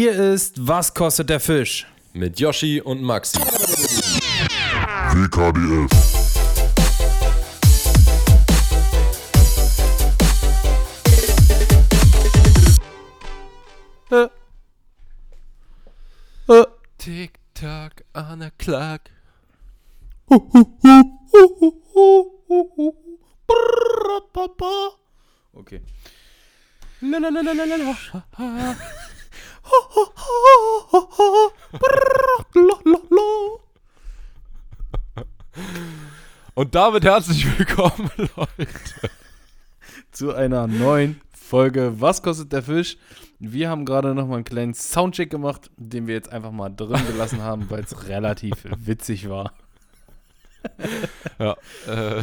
Hier ist Was kostet der Fisch? Mit Yoshi und Maxi. WKDF. Tick-Tack, Anna Clark. Okay. Und damit herzlich willkommen, Leute. Zu einer neuen Folge Was kostet der Fisch? Wir haben gerade noch mal einen kleinen Soundcheck gemacht, den wir jetzt einfach mal drin gelassen haben, weil es relativ witzig war. Ja, äh,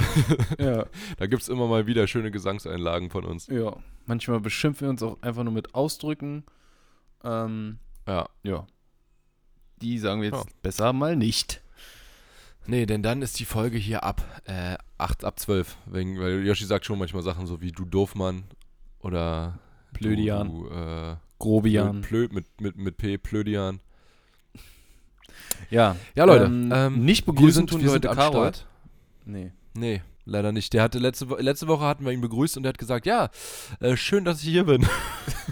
Ja, da gibt es immer mal wieder schöne Gesangseinlagen von uns. ja. Manchmal beschimpfen wir uns auch einfach nur mit Ausdrücken. Ähm, Ja. ja. Die sagen wir jetzt Ja. besser mal nicht. Nee, denn dann ist die Folge hier ab äh, 8, ab 12. Wegen, weil Yoshi sagt schon manchmal Sachen so wie du Doofmann oder Blödian. Du, äh, Grobian. Plö, mit, mit, mit P, Plödian. Ja. Ja, Leute. Ähm, ähm, nicht begrüßen sind, tun wir heute am Karol. Start. Nee. Nee, leider nicht. Der hatte letzte, Wo- letzte Woche hatten wir ihn begrüßt und er hat gesagt, ja, äh, schön, dass ich hier bin.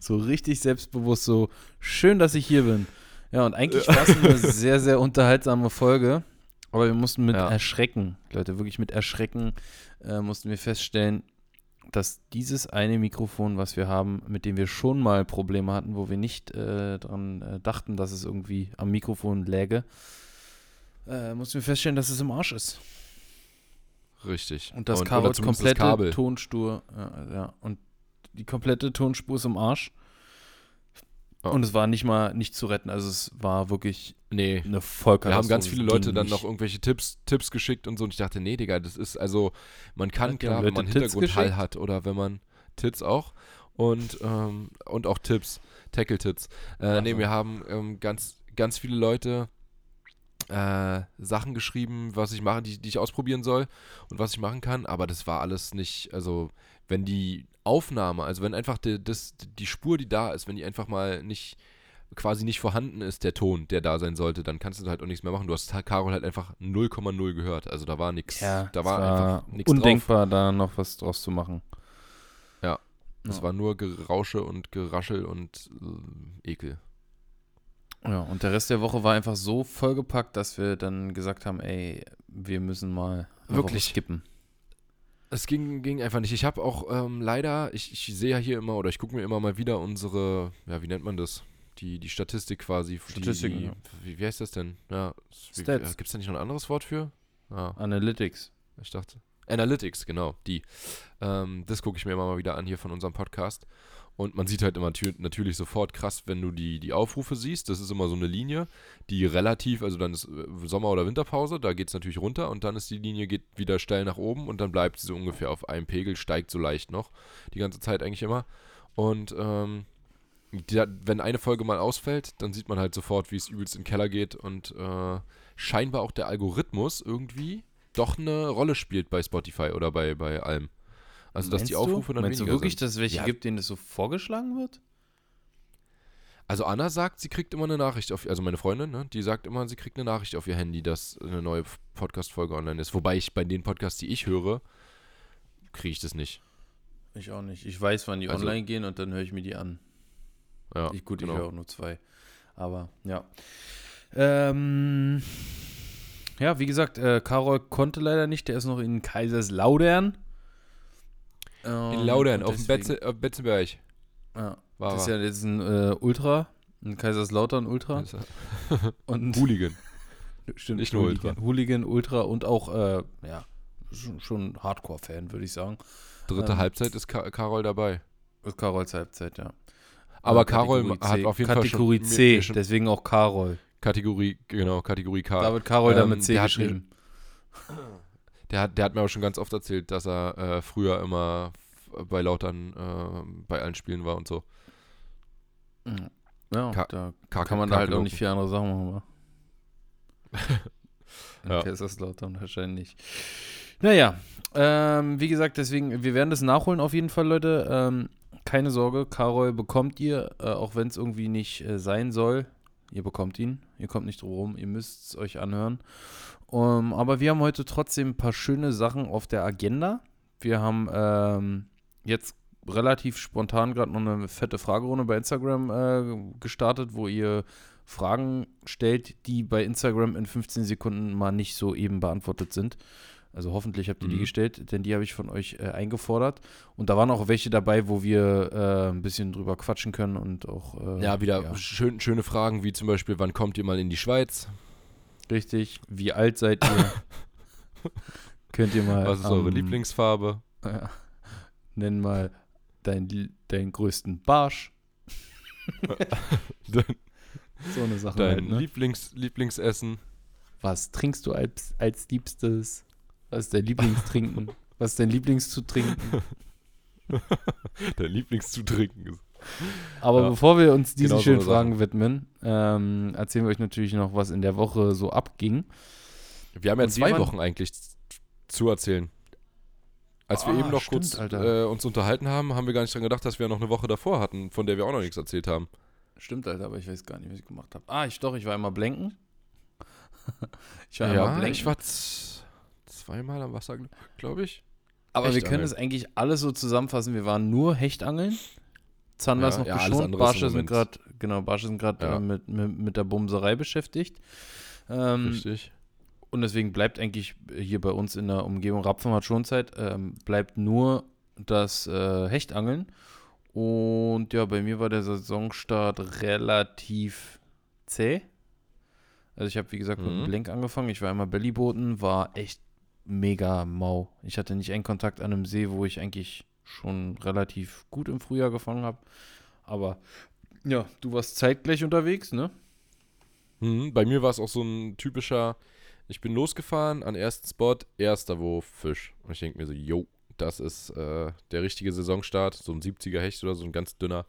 So richtig selbstbewusst, so schön, dass ich hier bin. Ja, und eigentlich war es eine sehr, sehr unterhaltsame Folge. Aber wir mussten mit Ja. Erschrecken, Leute, wirklich mit Erschrecken, äh, mussten wir feststellen, dass dieses eine Mikrofon, was wir haben, mit dem wir schon mal Probleme hatten, wo wir nicht äh, dran äh, dachten, dass es irgendwie am Mikrofon läge, äh, mussten wir feststellen, dass es im Arsch ist. Richtig. Und das oder Kabel, komplette. Tonspur, ja, ja, und die komplette Tonspur ist im Arsch. Ja. Und es war nicht mal nicht zu retten, also es war wirklich Nee. eine Wir Vollkatastrophe. haben ganz viele Leute dann noch irgendwelche Tipps, Tipps geschickt und so. Und ich dachte, nee, Digga, das ist also, man kann klar, wenn man Hintergrundhall hat oder wenn man Tits auch und, ähm, und auch Tipps, Tackle-Tits. Äh, nee, wir haben ähm, ganz, ganz viele Leute äh, Sachen geschrieben, was ich machen, die, die ich ausprobieren soll und was ich machen kann, aber das war alles nicht, also wenn die Aufnahme, also wenn einfach die, das, die Spur, die da ist, wenn die einfach mal nicht quasi nicht vorhanden ist, der Ton, der da sein sollte, dann kannst du halt auch nichts mehr machen. Du hast Carol halt einfach 0,0 gehört. Also da war nichts, ja, da es war, einfach nichts drauf. undenkbar, da noch was draus zu machen. Es Ja. war nur Gerausche und Geraschel und äh, Ekel. Ja, und der Rest der Woche war einfach so vollgepackt, dass wir dann gesagt haben, ey, wir müssen mal Wirklich? Skippen. Es ging, ging einfach nicht. Ich habe auch ähm, leider, ich, ich sehe ja hier immer oder ich gucke mir immer mal wieder unsere, ja, wie nennt man das? Die, die Statistik quasi. Statistiken, die, ja. wie, wie heißt das denn? Ja, Stats. Gibt es da nicht noch ein anderes Wort für? Ah, Analytics. ich dachte. Analytics, genau, die. Ähm, das gucke ich mir immer mal wieder an hier von unserem Podcast. Und man sieht halt immer natür- natürlich sofort krass, wenn du die, die Aufrufe siehst. Das ist immer so eine Linie, die relativ, also dann ist äh, Sommer- oder Winterpause, da geht es natürlich runter und dann ist die Linie geht wieder steil nach oben und dann bleibt sie so ungefähr auf einem Pegel, steigt so leicht noch. Die ganze Zeit eigentlich immer. Und ähm, die, wenn eine Folge mal ausfällt, dann sieht man halt sofort, wie es übelst in den Keller geht und äh, scheinbar auch der Algorithmus irgendwie doch eine Rolle spielt bei Spotify oder bei, bei allem. Also, dass die Meinst du? Aufrufe dann Meinst du weniger wirklich, sind. dass es welche Ja. gibt, denen das so vorgeschlagen wird? Also, Anna sagt, sie kriegt immer eine Nachricht auf, also meine Freundin, ne, die sagt immer, sie kriegt eine Nachricht auf ihr Handy, dass eine neue Podcast-Folge online ist. Wobei ich bei den Podcasts, die ich höre, kriege ich das nicht. Ich auch nicht. Ich weiß, wann die Also- online gehen und dann höre ich mir die an. Ja, Ich, gut, genau. ich höre auch nur zwei. Aber ja. Ähm, ja, wie gesagt, äh, Karol konnte leider nicht. Der ist noch in Kaiserslautern. Ähm, In Laudern, auf dem Betze, auf Betzenberg. Ja, War das ist ja jetzt ein äh, Ultra. Ein Kaiserslautern Ultra. Und Hooligan. stimmt, nicht nur Hooligan, Hooligan, Ultra und auch, äh, ja, schon, schon Hardcore-Fan, würde ich sagen. Dritte Ähm, Halbzeit ist Ka Carol dabei. Ist Karols Halbzeit, ja. Aber Äh, Carol Kategorie hat C. auf jeden Fall schon, Kategorie mir- C, mir schon deswegen auch Karol. Kategorie, genau, Kategorie K. Da wird Karol Ähm, mit C hat mir- geschrieben. Der hat, der hat mir aber schon ganz oft erzählt, dass er äh, früher immer bei Lautern äh, bei allen Spielen war und so. Ja, Ka- da K kann man da halt auch nicht viel andere Sachen machen? In Ja. Kaiserslautern wahrscheinlich. Naja, ähm, wie gesagt, deswegen, wir werden das nachholen auf jeden Fall, Leute. Ähm, keine Sorge, Karol bekommt ihr, äh, auch wenn es irgendwie nicht äh, sein soll. Ihr bekommt ihn, ihr kommt nicht drum rum, ihr müsst es euch anhören. Um, aber wir haben heute trotzdem ein paar schöne Sachen auf der Agenda. Wir haben ähm, jetzt relativ spontan gerade noch eine fette Fragerunde bei Instagram äh, gestartet, wo ihr Fragen stellt, die bei Instagram in 15 Sekunden mal nicht so eben beantwortet sind. Also hoffentlich habt ihr die Mhm. gestellt, denn die habe ich von euch äh, eingefordert. Und da waren auch welche dabei, wo wir äh, ein bisschen drüber quatschen können und auch. Äh, Ja, wieder Schön, schöne Fragen wie zum Beispiel, wann kommt ihr mal in die Schweiz? Richtig. Wie alt seid ihr? Könnt ihr mal. Was ist eure am- Lieblingsfarbe? Ja. Nenn mal dein, deinen größten Barsch. Dein, So eine Sache. dein halt, ne? Lieblings, Lieblingsessen? Was trinkst du als, als Liebstes? Was ist dein Lieblingstrinken? Was ist dein Lieblingszutrinken? Dein Lieblingszutrinken ist. Aber Ja. bevor wir uns diesen Genau so schönen eine Fragen widmen, ähm, erzählen wir euch natürlich noch, was in der Woche so abging. Wir haben ja Und wir zwei Wochen eigentlich zu erzählen. Als wir Ah, eben noch stimmt, kurz äh, uns unterhalten haben, haben wir gar nicht dran gedacht, dass wir noch eine Woche davor hatten, von der wir auch noch nichts erzählt haben. Stimmt, Alter, aber ich weiß gar nicht, was ich gemacht habe. Ah, ich doch, ich war einmal blenken. ich war Ja, einmal blenken. ich war zweimal am Wasser, glaube ich. aber wir können es eigentlich alles so zusammenfassen. Wir waren nur Hechtangeln. Zander ist Ja, noch ja, geschont. ist Barsche sind gerade, genau, Barsche sind gerade Ja. äh, mit, mit, mit der Bumserei beschäftigt. Ähm, Richtig. Und deswegen bleibt eigentlich hier bei uns in der Umgebung Rapfen hat schon Zeit, ähm, bleibt nur das äh, Hechtangeln. Und ja, bei mir war der Saisonstart relativ zäh. Also ich habe, wie gesagt, mit Mhm. dem Blenk angefangen. Ich war einmal Bellyboten, war echt mega mau. Ich hatte nicht einen Kontakt an einem See, wo ich eigentlich schon relativ gut im Frühjahr gefangen habe. Aber ja, du warst zeitgleich unterwegs, ne? Mhm, bei mir war es auch so ein typischer, ich bin losgefahren, an ersten Spot, erster Wurf, Fisch. Und ich denke mir so, yo, das ist äh, der richtige Saisonstart, so ein 70er Hecht oder so ein ganz dünner.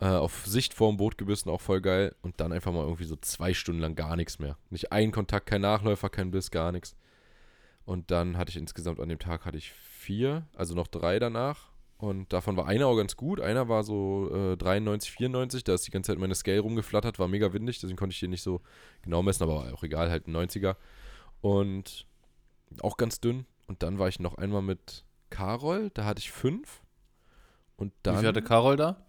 Äh, auf Sicht vorm Boot gebissen, auch voll geil. Und dann einfach mal irgendwie so zwei Stunden lang gar nichts mehr. Nicht ein Kontakt, kein Nachläufer, kein Biss, gar nichts. Und dann hatte ich insgesamt an dem Tag hatte ich vier, also noch drei danach. Und davon war einer auch ganz gut. Einer war so äh, 93, 94. Da ist die ganze Zeit meine Scale rumgeflattert, war mega windig, deswegen konnte ich den nicht so genau messen, aber auch egal, halt ein 90er. Und auch ganz dünn. Und dann war ich noch einmal mit Karol, da hatte ich fünf. Und Wie dann. viel hatte Karol da?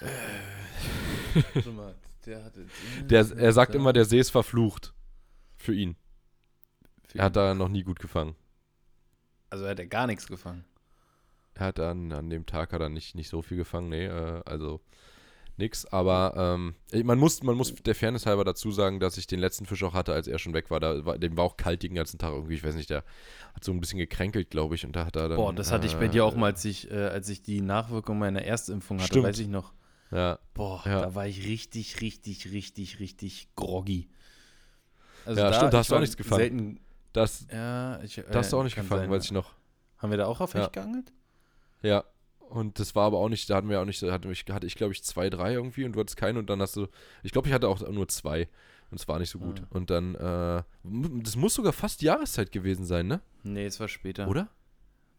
Mal, der hatte. der, er sagt immer, der See ist verflucht. Für ihn. Er hat da noch nie gut gefangen. Also hat er gar nichts gefangen. Er hat dann an dem Tag hat er nicht, nicht so viel gefangen, nee, äh, also nix. Aber ähm, man, muss, man muss der Fairness halber dazu sagen, dass ich den letzten Fisch auch hatte, als er schon weg war. Da war dem war auch kalt den ganzen Tag irgendwie, ich weiß nicht, der hat so ein bisschen gekränkelt, glaube ich, und da hat er dann. Boah, das hatte ich bei äh, dir auch mal, als ich, äh, als ich die Nachwirkung meiner Erstimpfung hatte, Stimmt. weiß ich noch. Ja, Boah, Ja. da war ich richtig, richtig, richtig, richtig groggy. Also Ja, stimmt, da hast du auch nichts gefangen. Selten, das, ja, ich, da hast du auch nicht gefangen, sein, weiß ich noch. Haben wir da auch auf Ja. Hecht geangelt? Ja. Und das war aber auch nicht, da hatten wir auch nicht, da hatte ich, hatte ich glaube ich zwei, drei irgendwie und du hattest keinen und dann hast du, ich glaube ich hatte auch nur zwei und es war nicht so gut. Ah. Und dann, äh, das muss sogar fast Jahreszeit gewesen sein, ne? Nee, es war später. Oder? War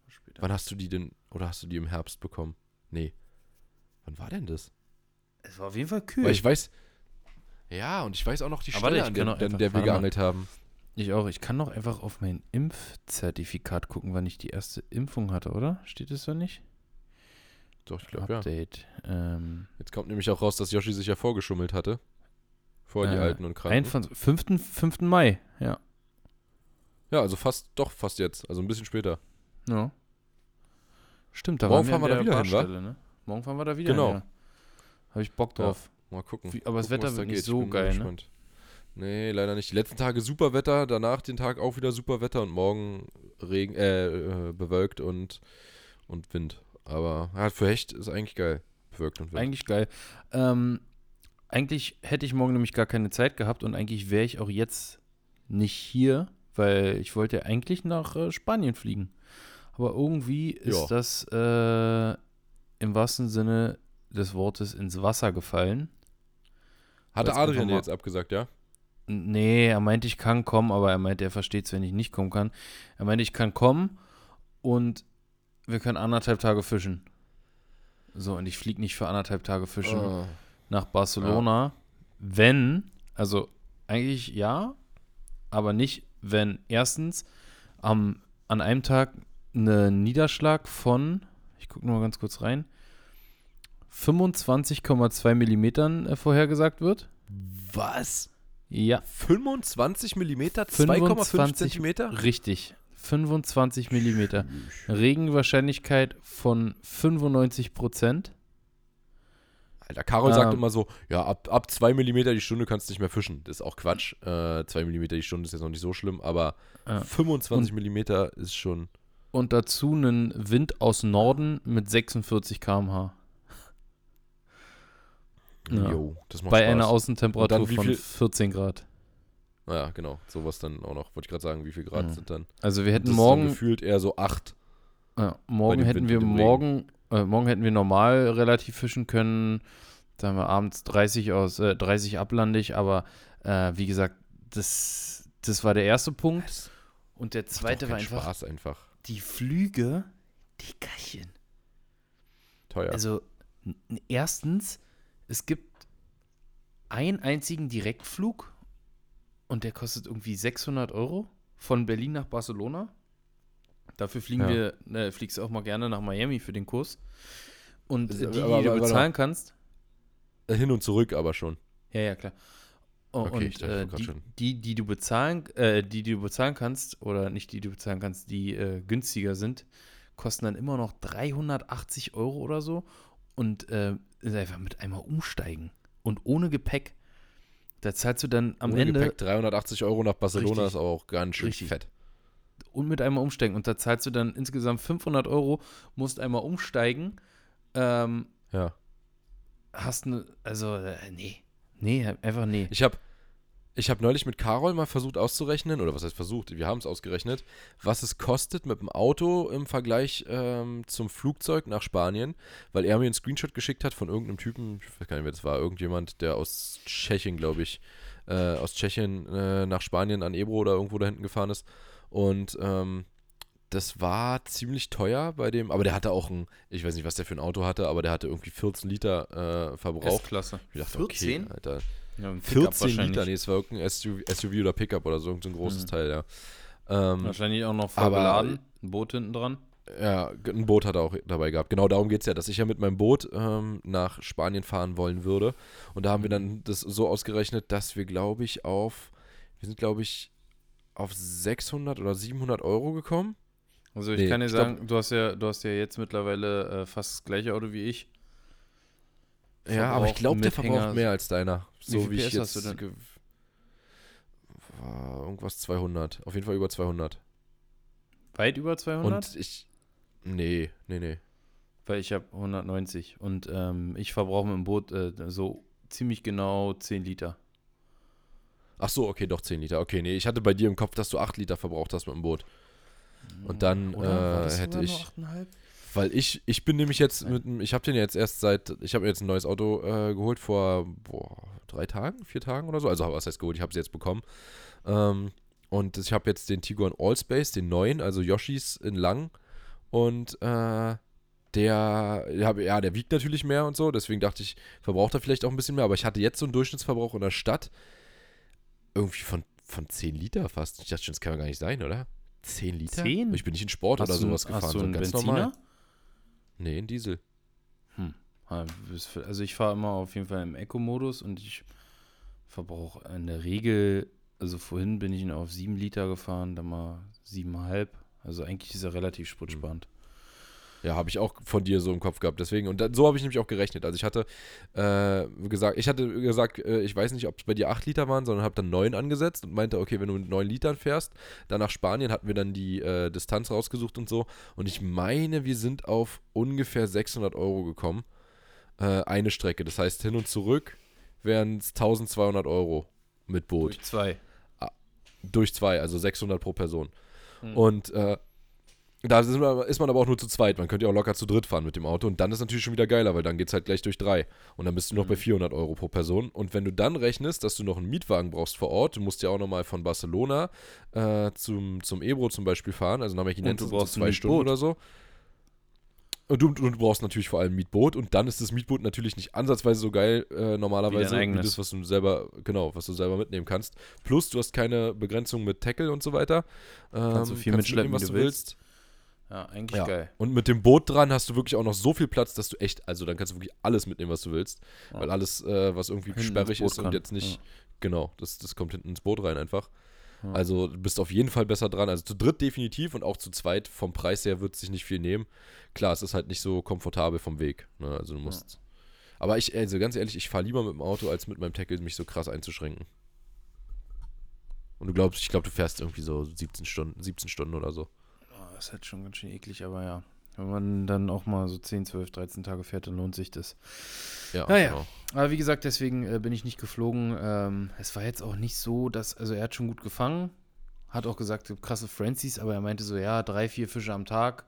später. Wann hast du die denn, oder hast du die im Herbst bekommen? Nee. Wann war denn das? Es war auf jeden Fall kühl. Weil ich weiß, ja, und ich weiß auch noch die Stelle, an der, der wir mal. geangelt haben. Ich auch. Ich kann doch einfach auf mein Impfzertifikat gucken, wann ich die erste Impfung hatte, oder? Steht es da nicht? Doch, ich glaube ja. Update. Ähm, Jetzt kommt nämlich auch raus, dass Yoshi sich ja vorgeschummelt hatte. Vor die Äh, Alten und ein Kranken. von 5. 5. Mai, ja. Ja, also fast, doch fast jetzt, also ein bisschen später. ja. Stimmt, da Morgen fahren wir da der wieder hin, wa? Ne? Morgen fahren wir da wieder Genau. hin, ja. Habe ich Bock Ja. drauf. Mal gucken. Wie- aber das Gucken, Wetter was da wird nicht geht. So geil, ne? gespannt. Nee, leider nicht. Die letzten Tage super Wetter, danach den Tag auch wieder super Wetter und morgen Regen, äh, äh, bewölkt und, und Wind. Aber ja, für Hecht ist eigentlich geil. Bewölkt und Wind. Eigentlich geil. Ähm, eigentlich hätte ich morgen nämlich gar keine Zeit gehabt und eigentlich wäre ich auch jetzt nicht hier, weil ich wollte ja eigentlich nach äh, Spanien fliegen. Aber irgendwie ist Ja. das äh, im wahrsten Sinne des Wortes ins Wasser gefallen. Hatte Adrian jetzt abgesagt, ja? Nee, er meinte, ich kann kommen, aber er meinte, er versteht es, wenn ich nicht kommen kann. Er meinte, ich kann kommen und wir können anderthalb Tage fischen. So, und ich fliege nicht für anderthalb Tage fischen Ah. nach Barcelona, wenn, also eigentlich ja, aber nicht, wenn erstens am, an einem Tag ein Niederschlag von, ich gucke nur mal ganz kurz rein, 25,2 Millimetern äh, vorhergesagt wird. Was? Ja, 25 Millimeter? 2,5 25 Zentimeter? richtig. 25 Millimeter. Regenwahrscheinlichkeit von 95 Prozent. Alter, Carol sagt Ähm. immer so, ja, ab, ab 2 Millimeter die Stunde kannst du nicht mehr fischen. Das ist auch Quatsch. Äh, 2 Millimeter die Stunde ist jetzt noch nicht so schlimm, aber Ja. 25 Millimeter ist schon... Und dazu einen Wind aus Norden mit 46 km/h. Ja. Jo, das macht Bei Spaß. einer Außentemperatur von viel- 14 Grad. Ja, genau. Sowas dann auch noch. Wollte ich gerade sagen, wie viel Grad Mhm. sind dann? Also wir hätten morgen, gefühlt eher so 8. ja, morgen hätten Wind wir morgen, äh, morgen hätten wir normal relativ fischen können. Sagen wir abends 30 aus, äh, 30 ablandig, aber äh, wie gesagt, das, das war der erste Punkt. Und der zweite war einfach Spaß einfach. die Flüge, die Geichen. Teuer. Also, erstens, es gibt einen einzigen Direktflug und der kostet irgendwie 600 Euro von Berlin nach Barcelona. Dafür fliegen Ja. wir, äh, fliegst du auch mal gerne nach Miami für den Kurs. Und Das- äh, die, aber- die du aber- bezahlen kannst, Äh, Hin und zurück aber schon. ja, ja, klar. Oh, Okay, ich und dachte, äh, die, die, die du bezahlen, äh, die, die du bezahlen kannst, oder nicht die, die du bezahlen kannst, die äh, günstiger sind, kosten dann immer noch 380 Euro oder so. Und äh, einfach mit einmal umsteigen. Und ohne Gepäck. Da zahlst du dann am Ohne Ende Gepäck 380 Euro nach Barcelona Richtig. ist auch ganz schön Richtig. fett. und mit einmal umsteigen. Und da zahlst du dann insgesamt 500 Euro, musst einmal umsteigen. Ähm, Ja. hast eine, also, äh, nee. Nee, einfach nee. Ich habe ich hab neulich mit Carol mal versucht auszurechnen, oder was heißt versucht, wir haben es ausgerechnet, was es kostet mit dem Auto im Vergleich ähm, zum Flugzeug nach Spanien, weil er mir einen Screenshot geschickt hat von irgendeinem Typen, ich weiß gar nicht, wer das war, irgendjemand, der aus Tschechien, glaube ich, äh, aus Tschechien äh, nach Spanien an Ebro oder irgendwo da hinten gefahren ist. Und ähm, das war ziemlich teuer bei dem, aber der hatte auch ein, ich weiß nicht, was der für ein Auto hatte, aber der hatte irgendwie 14 Liter äh, Verbrauch. S-Klasse. Ich dachte, 14? okay, Alter. Ja, ein Pickup 14 Liter, nee, es war irgendein SUV, SUV oder Pickup oder so, irgendein großes Mhm. Teil, ja. Ähm, Wahrscheinlich auch noch voll beladen. Ein Boot hinten dran. ja, ein Boot hat er auch dabei gehabt. Genau darum geht es ja, dass ich ja mit meinem Boot ähm, nach Spanien fahren wollen würde. Und da haben wir dann das so ausgerechnet, dass wir, glaube ich, auf, wir sind, glaube ich, auf 600 oder 700 Euro gekommen. Also ich Nee, kann dir ich glaub- sagen, du hast ja, du hast ja jetzt mittlerweile äh, fast das gleiche Auto wie ich. Ja, aber ich glaube, der verbraucht mehr als deiner. Wie So viel wie, ich jetzt. hast du denn? irgendwas 200. Auf jeden Fall über 200. Weit über 200? Und ich. Nee, nee, nee. Weil ich habe 190 und ähm, ich verbrauche mit dem Boot äh, so ziemlich genau 10 Liter. Ach so, okay, doch 10 Liter. Okay, nee, ich hatte bei dir im Kopf, dass du 8 Liter verbraucht hast mit dem Boot. Und dann Oder? War äh, hätte ich, nur 8,5? Weil ich, ich bin nämlich jetzt Nein. mit, ich habe den jetzt erst seit, ich habe mir jetzt ein neues Auto äh, geholt vor boah, drei Tagen, vier Tagen oder so. Also was heißt geholt? Ich habe es jetzt bekommen. Ähm, und ich habe jetzt den Tiguan Allspace, den neuen, also Yoshis in lang. Und äh, der, ja, der wiegt natürlich mehr und so. Deswegen dachte ich, verbraucht er vielleicht auch ein bisschen mehr. Aber ich hatte jetzt so einen Durchschnittsverbrauch in der Stadt irgendwie von, von 10 Liter fast. Ich dachte schon, das kann ja gar nicht sein, oder? 10 Liter? 10? Ich bin nicht in Sport oder Hast du, sowas hast gefahren, du so einen ganz Benziner? normal. Nee, ein Diesel. Ah, bis- Also ich fahre immer auf jeden Fall im Eco-Modus und ich verbrauche in der Regel, also vorhin bin ich auf 7 Liter gefahren, dann mal 7,5. Also eigentlich ist er relativ spritzsparend. Ja, habe ich auch von dir so im Kopf gehabt. Deswegen, und dann, so habe ich nämlich auch gerechnet. Also ich hatte äh, gesagt, ich hatte gesagt, äh, ich weiß nicht, ob es bei dir 8 Liter waren, sondern habe dann 9 angesetzt und meinte, okay, wenn du mit 9 Litern fährst, dann nach Spanien hatten wir dann die äh, Distanz rausgesucht und so. Und ich meine, wir sind auf ungefähr 600 Euro gekommen. Äh, eine Strecke. Das heißt, hin und zurück wären es 1200 Euro mit Boot. Durch zwei. Durch zwei, also 600 pro Person. Hm. Und äh, da ist man aber auch nur zu zweit. Man könnte ja auch locker zu dritt fahren mit dem Auto. Und dann ist natürlich schon wieder geiler, weil dann geht es halt gleich durch drei. Und dann bist du noch Mhm. bei 400 Euro pro Person. Und wenn du dann rechnest, dass du noch einen Mietwagen brauchst vor Ort, du musst ja auch nochmal von Barcelona äh, zum, zum Ebro zum Beispiel fahren, also nach Mechinen Und du sind ein zwei Stunden oder so. Und du, du brauchst natürlich vor allem Mietboot und dann ist das Mietboot natürlich nicht ansatzweise so geil äh, normalerweise Wie wie, das, was du selber, genau, was du selber mitnehmen kannst. Plus du hast keine Begrenzung mit Tackle und so weiter. Ähm, Kannst du viel mitschleppen, mitnehmen, wie du willst. Ja, eigentlich Ja. geil. Und mit dem Boot dran hast du wirklich auch noch so viel Platz, dass du echt, also dann kannst du wirklich alles mitnehmen, was du willst. Ja. Weil alles, äh, was irgendwie Hinten sperrig ist und kann. jetzt nicht, Ja. genau, das, das kommt hinten ins Boot rein einfach. Also du bist auf jeden Fall besser dran. Also zu dritt definitiv und auch zu zweit vom Preis her wird es sich nicht viel nehmen. Klar, es ist halt nicht so komfortabel vom Weg. Ne? Also du musst. Aber ich, also ganz ehrlich, ich fahre lieber mit dem Auto, als mit meinem Tackle mich so krass einzuschränken. Und du glaubst, ich glaube, du fährst irgendwie so 17 Stunden, 17 Stunden oder so. Das ist halt schon ganz schön eklig, aber ja. Wenn man dann auch mal so 10, 12, 13 Tage fährt, dann lohnt sich das. Ja, Naja. genau. Aber wie gesagt, deswegen äh, bin ich nicht geflogen. Ähm, es war jetzt auch nicht so, dass, also er hat schon gut gefangen, hat auch gesagt, krasse Francis, aber er meinte so, ja, drei, vier Fische am Tag.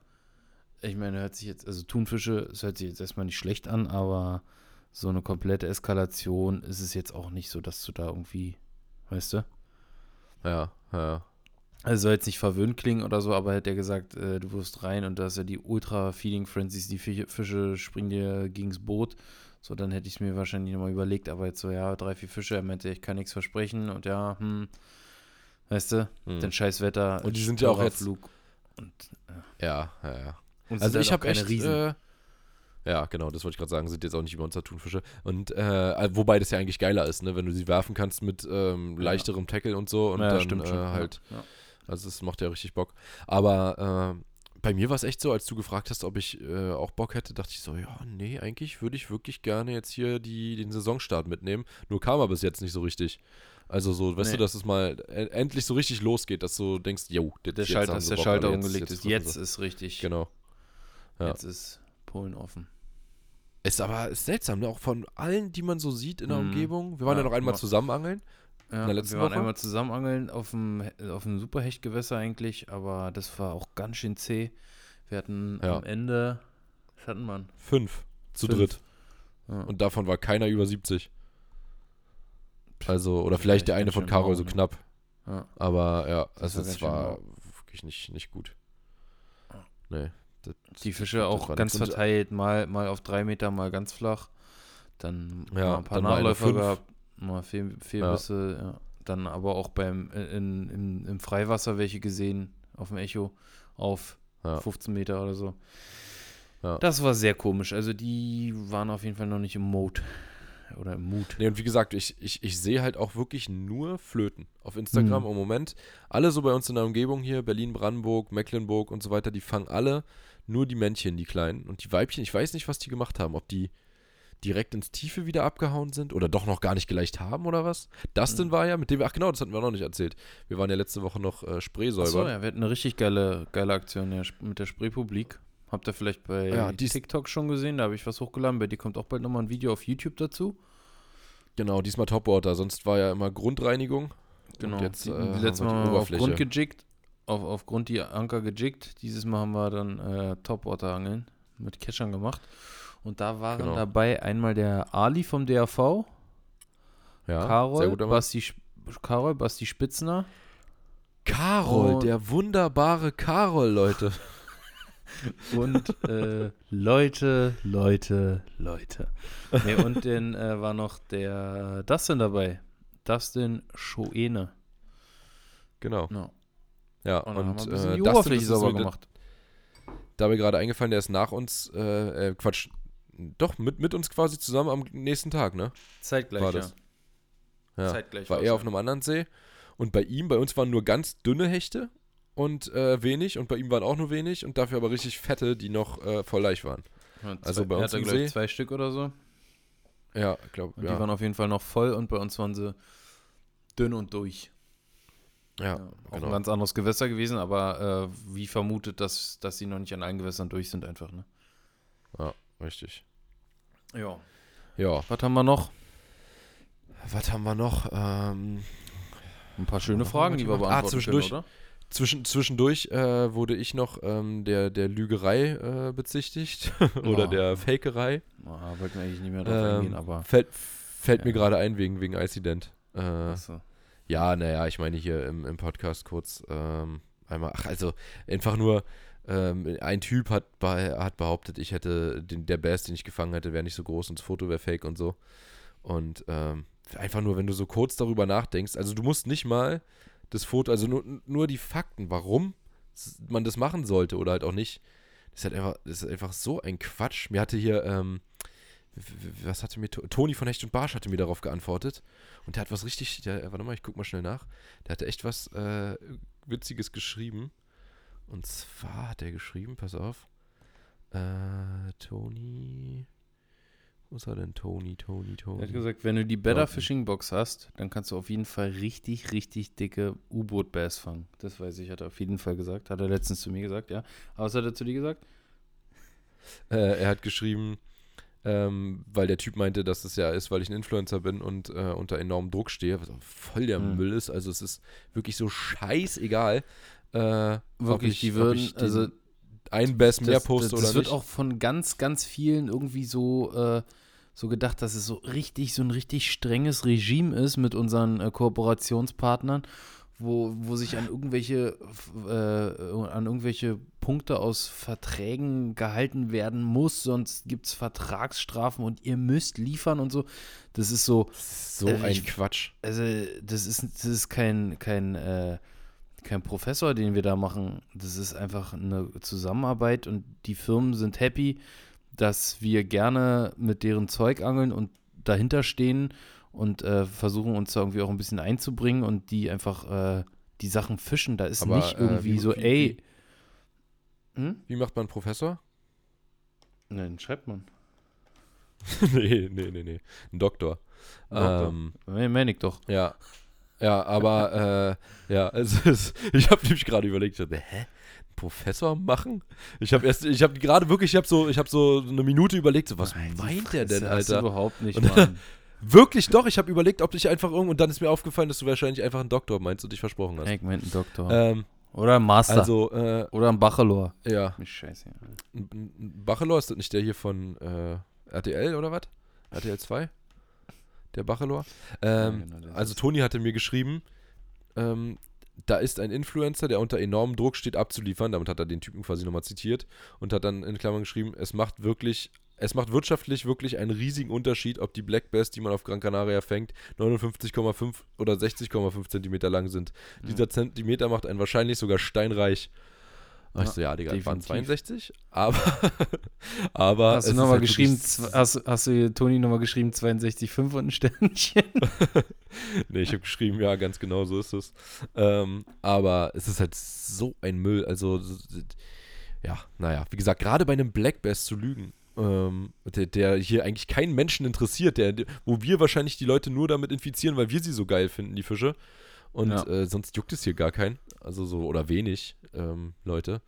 Ich meine, hört sich jetzt, also Thunfische, es hört sich jetzt erstmal nicht schlecht an, aber so eine komplette Eskalation ist es jetzt auch nicht so, dass du da irgendwie, weißt du? Ja, ja. Also soll jetzt nicht verwöhnt klingen oder so, aber hat er gesagt, äh, du wirst rein und da ist ja die Ultra-Feeding-Frenzies, die Fische, springen dir gegens Boot. So, dann hätte ich es mir wahrscheinlich nochmal überlegt, aber jetzt so, ja, drei, vier Fische, er meinte, ich kann nichts versprechen und ja, hm, weißt du, Hm. dann scheiß Wetter. Und die sind ja auch jetzt- Flug. Und, Ja, ja, ja. und Also ich habe echt, Riesen. äh, ja, genau, das wollte ich gerade sagen, sind jetzt auch nicht über unser Thunfische. Und äh, wobei das ja eigentlich geiler ist, ne, wenn du sie werfen kannst mit ähm, Ja. leichterem Tackle und so und ja, dann stimmt äh, schon. halt, Ja, ja. Also das macht ja richtig Bock. Aber äh, bei mir war es echt so, als du gefragt hast, ob ich äh, auch Bock hätte, dachte ich so, ja, nee, eigentlich würde ich wirklich gerne jetzt hier die, den Saisonstart mitnehmen. Nur kam er bis jetzt nicht so richtig. Also so, weißt Nee. du, dass es mal endlich so richtig losgeht, dass du denkst, yo, Der jetzt Schalter, dass der Bock, Schalter Alter, jetzt- umgelegt ist. Jetzt sie. ist richtig. Genau. ja. Jetzt ist Polen offen. Ist aber ist seltsam, ne? Auch von allen, die man so sieht in der Mhm. Umgebung. Wir waren ja, Ja, noch einmal ma- zusammen angeln. Ja, In der letzten wir waren Woche? einmal zusammen angeln auf dem, auf dem Superhechtgewässer eigentlich, aber das war auch ganz schön zäh. Wir hatten Ja. am Ende, was hatten wir? Fünf. Zu Fünf. dritt. Ja. Und davon war keiner über 70. Also, oder vielleicht der Vielleicht eine ganz von Karol so ne? knapp. Ja. Aber ja, Das also war es war wirklich nicht, nicht gut. Nee. das- Die Fische auch ganz verteilt, mal, mal auf drei Meter, mal ganz flach. Dann Ja, mal ein paar eine Nachläufer gehabt, mal vier, vier Ja. Bisse, ja. Dann aber auch beim in, in, im Freiwasser welche gesehen, auf dem Echo, auf Ja. 15 Meter oder so. Ja. Das war sehr komisch. Also die waren auf jeden Fall noch nicht im Mode. Oder im Mut. Nee, und wie gesagt, ich, ich, ich sehe halt auch wirklich nur Flöten auf Instagram Mhm. im Moment. Alle so bei uns in der Umgebung hier, Berlin, Brandenburg, Mecklenburg und so weiter, die fangen alle nur die Männchen, die kleinen. Und die Weibchen, ich weiß nicht, was die gemacht haben. Ob die direkt ins Tiefe wieder abgehauen sind oder doch noch gar nicht geleicht haben oder was. Dustin Mhm. war ja, mit dem wir, ach genau, das hatten wir noch nicht erzählt. Wir waren ja letzte Woche noch äh, Spray Achso, ja, wir hatten eine richtig geile, geile Aktion ja, mit der Spreepublik. Habt ihr vielleicht bei Ja, TikTok schon gesehen? Da habe ich was hochgeladen. Bei dir kommt auch bald nochmal ein Video auf YouTube dazu. Genau, diesmal Topwater, sonst war ja immer Grundreinigung. Genau. Und jetzt, die, äh, die letzte die Mal wir auf Oberfläche. Grund gejiggt. Auf, auf Grund die Anker gejiggt. Dieses Mal haben wir dann äh, Topwater-Angeln mit Catchern gemacht. Und da waren Genau. dabei einmal der Ali vom DAV, Ja, Karol, sehr guter Mann. Basti, Karol, Basti Spitzner Karol, Und- der wunderbare Karol, Leute. und äh, Leute, Leute, Leute. Nee, und dann äh, war noch der Dustin dabei. Dustin Schoene. Genau. No. Ja, Und dann haben und wir ein bisschen äh, die Dustin ist sauber gemacht. Da mir gerade eingefallen, der ist nach uns, äh, äh, Quatsch, doch, mit, mit uns quasi zusammen am nächsten Tag, ne? Zeitgleich, war ja. das. Ja. Zeitgleich War er ja. auf einem anderen See. Und bei ihm, bei uns waren nur ganz dünne Hechte und äh, wenig. Und bei ihm waren auch nur wenig und dafür aber richtig fette, die noch äh, voll leicht waren. Ja, Also bei er uns hatte, im glaub ich, See- zwei Stück oder so. Ja, ich glaube, Und die ja. waren auf jeden Fall noch voll und bei uns waren sie dünn und durch. ja, Ja, auch genau. ein ganz anderes Gewässer gewesen, aber äh, wie vermutet, dass, dass sie noch nicht an allen Gewässern durch sind, einfach, ne? richtig. Ja. Ja, Was haben wir noch? was haben wir noch? Ähm, Ein paar schöne Fragen, die wir? Ah, beantworten zwischendurch. können, oder? zwischen, zwischendurch äh, wurde ich noch ähm, der, der Lügerei äh, bezichtigt oder Oh. der Fakerei. Ah, wollten wir eigentlich nicht mehr drauf Ähm, eingehen, aber. fällt fällt mir Ja. gerade ein wegen, wegen Incident. Äh, Achso. Ja, naja, ich meine hier im, im Podcast kurz ähm, einmal, ach, also einfach nur, Ähm, ein Typ hat, hat behauptet, ich hätte den, der Bass, den ich gefangen hätte, wäre nicht so groß und das Foto wäre fake und so. Und ähm, einfach nur, wenn du so kurz darüber nachdenkst, also du musst nicht mal das Foto, also nur, nur die Fakten, warum man das machen sollte oder halt auch nicht. Das ist halt einfach, das ist einfach so ein Quatsch. Mir hatte hier, ähm, was hatte mir, Toni von Hecht und Barsch hatte mir darauf geantwortet. Und der hat was richtig, der, warte mal, ich guck mal schnell nach. Der hatte echt was äh, Witziges geschrieben. Und zwar hat er geschrieben, pass auf. Äh, Toni. Wo ist er denn? Tony, Tony, Tony. Er hat gesagt, wenn du die Better Fishing Box hast, dann kannst du auf jeden Fall richtig, richtig dicke U-Boot-Bass fangen. Das weiß ich, hat er auf jeden Fall gesagt. Hat er letztens zu mir gesagt, ja. Aber was hat er zu dir gesagt? Äh, er hat geschrieben, ähm, weil der Typ meinte, dass es ja ist, weil ich ein Influencer bin und äh, unter enormem Druck stehe, was voll der mhm. Müll ist. Also es ist wirklich so scheißegal. Äh, wirklich, ich, die würden, also ein Bass mehr poste oder nicht. Das wird auch von ganz, ganz vielen irgendwie so äh, so gedacht, dass es so richtig, so ein richtig strenges Regime ist mit unseren äh, Kooperationspartnern, wo, wo sich an irgendwelche, äh, an irgendwelche Punkte aus Verträgen gehalten werden muss, sonst gibt es Vertragsstrafen und ihr müsst liefern und so. Das ist so. So äh, ein ich, Quatsch. Also, das ist, das ist kein, kein, äh, kein Professor, den wir da machen. Das ist einfach eine Zusammenarbeit und die Firmen sind happy dass wir gerne mit deren Zeug angeln und dahinter stehen und äh, versuchen uns da irgendwie auch ein bisschen einzubringen und die einfach äh, die Sachen fischen. Da ist Aber, nicht äh, irgendwie äh, wie, so, wie, ey. Hm? Wie macht man Professor? Nein, schreibt man. nee, nee, nee, nee. Ein Doktor. Doktor. Ähm, meine ich doch. Ja. Ja, aber äh, ja, also, ich habe nämlich gerade überlegt, hä? Professor machen? Ich habe erst, ich habe gerade wirklich, ich habe so, ich habe so eine Minute überlegt, so, was Nein, meint der denn, Alter? überhaupt nicht, Mann. Wirklich doch, ich habe überlegt, ob ich einfach irgendwo, und dann ist mir aufgefallen, dass du wahrscheinlich einfach einen Doktor meinst und dich versprochen hast. Ich meine einen Doktor. Ähm, Oder ein Master. Also, äh, Oder ein Bachelor. Ja. Scheiße. Ein, ein Bachelor ist das nicht der hier von äh, RTL oder was? RTL 2? Der Bachelor? Ähm, ja, genau, also Toni hatte mir geschrieben, ähm, da ist ein Influencer, der unter enormem Druck steht, abzuliefern. Damit hat er den Typen quasi nochmal zitiert und hat dann in Klammern geschrieben, es macht wirklich, es macht wirtschaftlich wirklich einen riesigen Unterschied, ob die Black Bass, die man auf Gran Canaria fängt, 59,5 oder 60,5 Zentimeter lang sind. Ja. Dieser Zentimeter macht einen wahrscheinlich sogar steinreich. Ja, ich so, ja, Digga, waren 62, aber, aber Hast du nochmal halt geschrieben, hast, hast du Toni nochmal geschrieben, 62,5 und ein Sternchen? nee, ich habe geschrieben, ja, ganz genau so ist es. Ähm, aber es ist halt so ein Müll, also, ja, naja, wie gesagt, gerade bei einem Black Bass zu lügen, ähm, der, der, hier eigentlich keinen Menschen interessiert, der, wo wir wahrscheinlich die Leute nur damit infizieren, weil wir sie so geil finden, die Fische. Und ja. äh, sonst juckt es hier gar keinen. Also so, oder wenig ähm, Leute.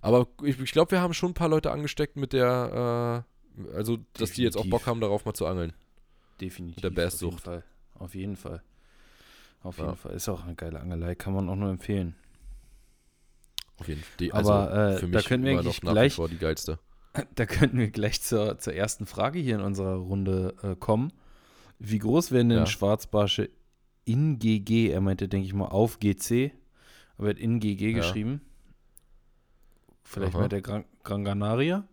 Aber ich, ich glaube, wir haben schon ein paar Leute angesteckt mit der, äh, also, dass Definitiv. die jetzt auch Bock haben, darauf mal zu angeln. Definitiv. Mit der Basssucht. Auf jeden Fall. Auf jeden Fall. Auf jeden Fall. Ist auch eine geile Angelei, kann man auch nur empfehlen. Auf jeden Fall. Die, also Aber äh, für mich da können wir immer noch nach gleich, die geilste. Da könnten wir gleich zur, zur ersten Frage hier in unserer Runde äh, kommen. Wie groß werden denn ja. Schwarzbarsche in GG? Er meinte, denke ich mal, auf GC. Aber er hat in GG ja. geschrieben. Vielleicht Aha. der Gran, Gran Canaria?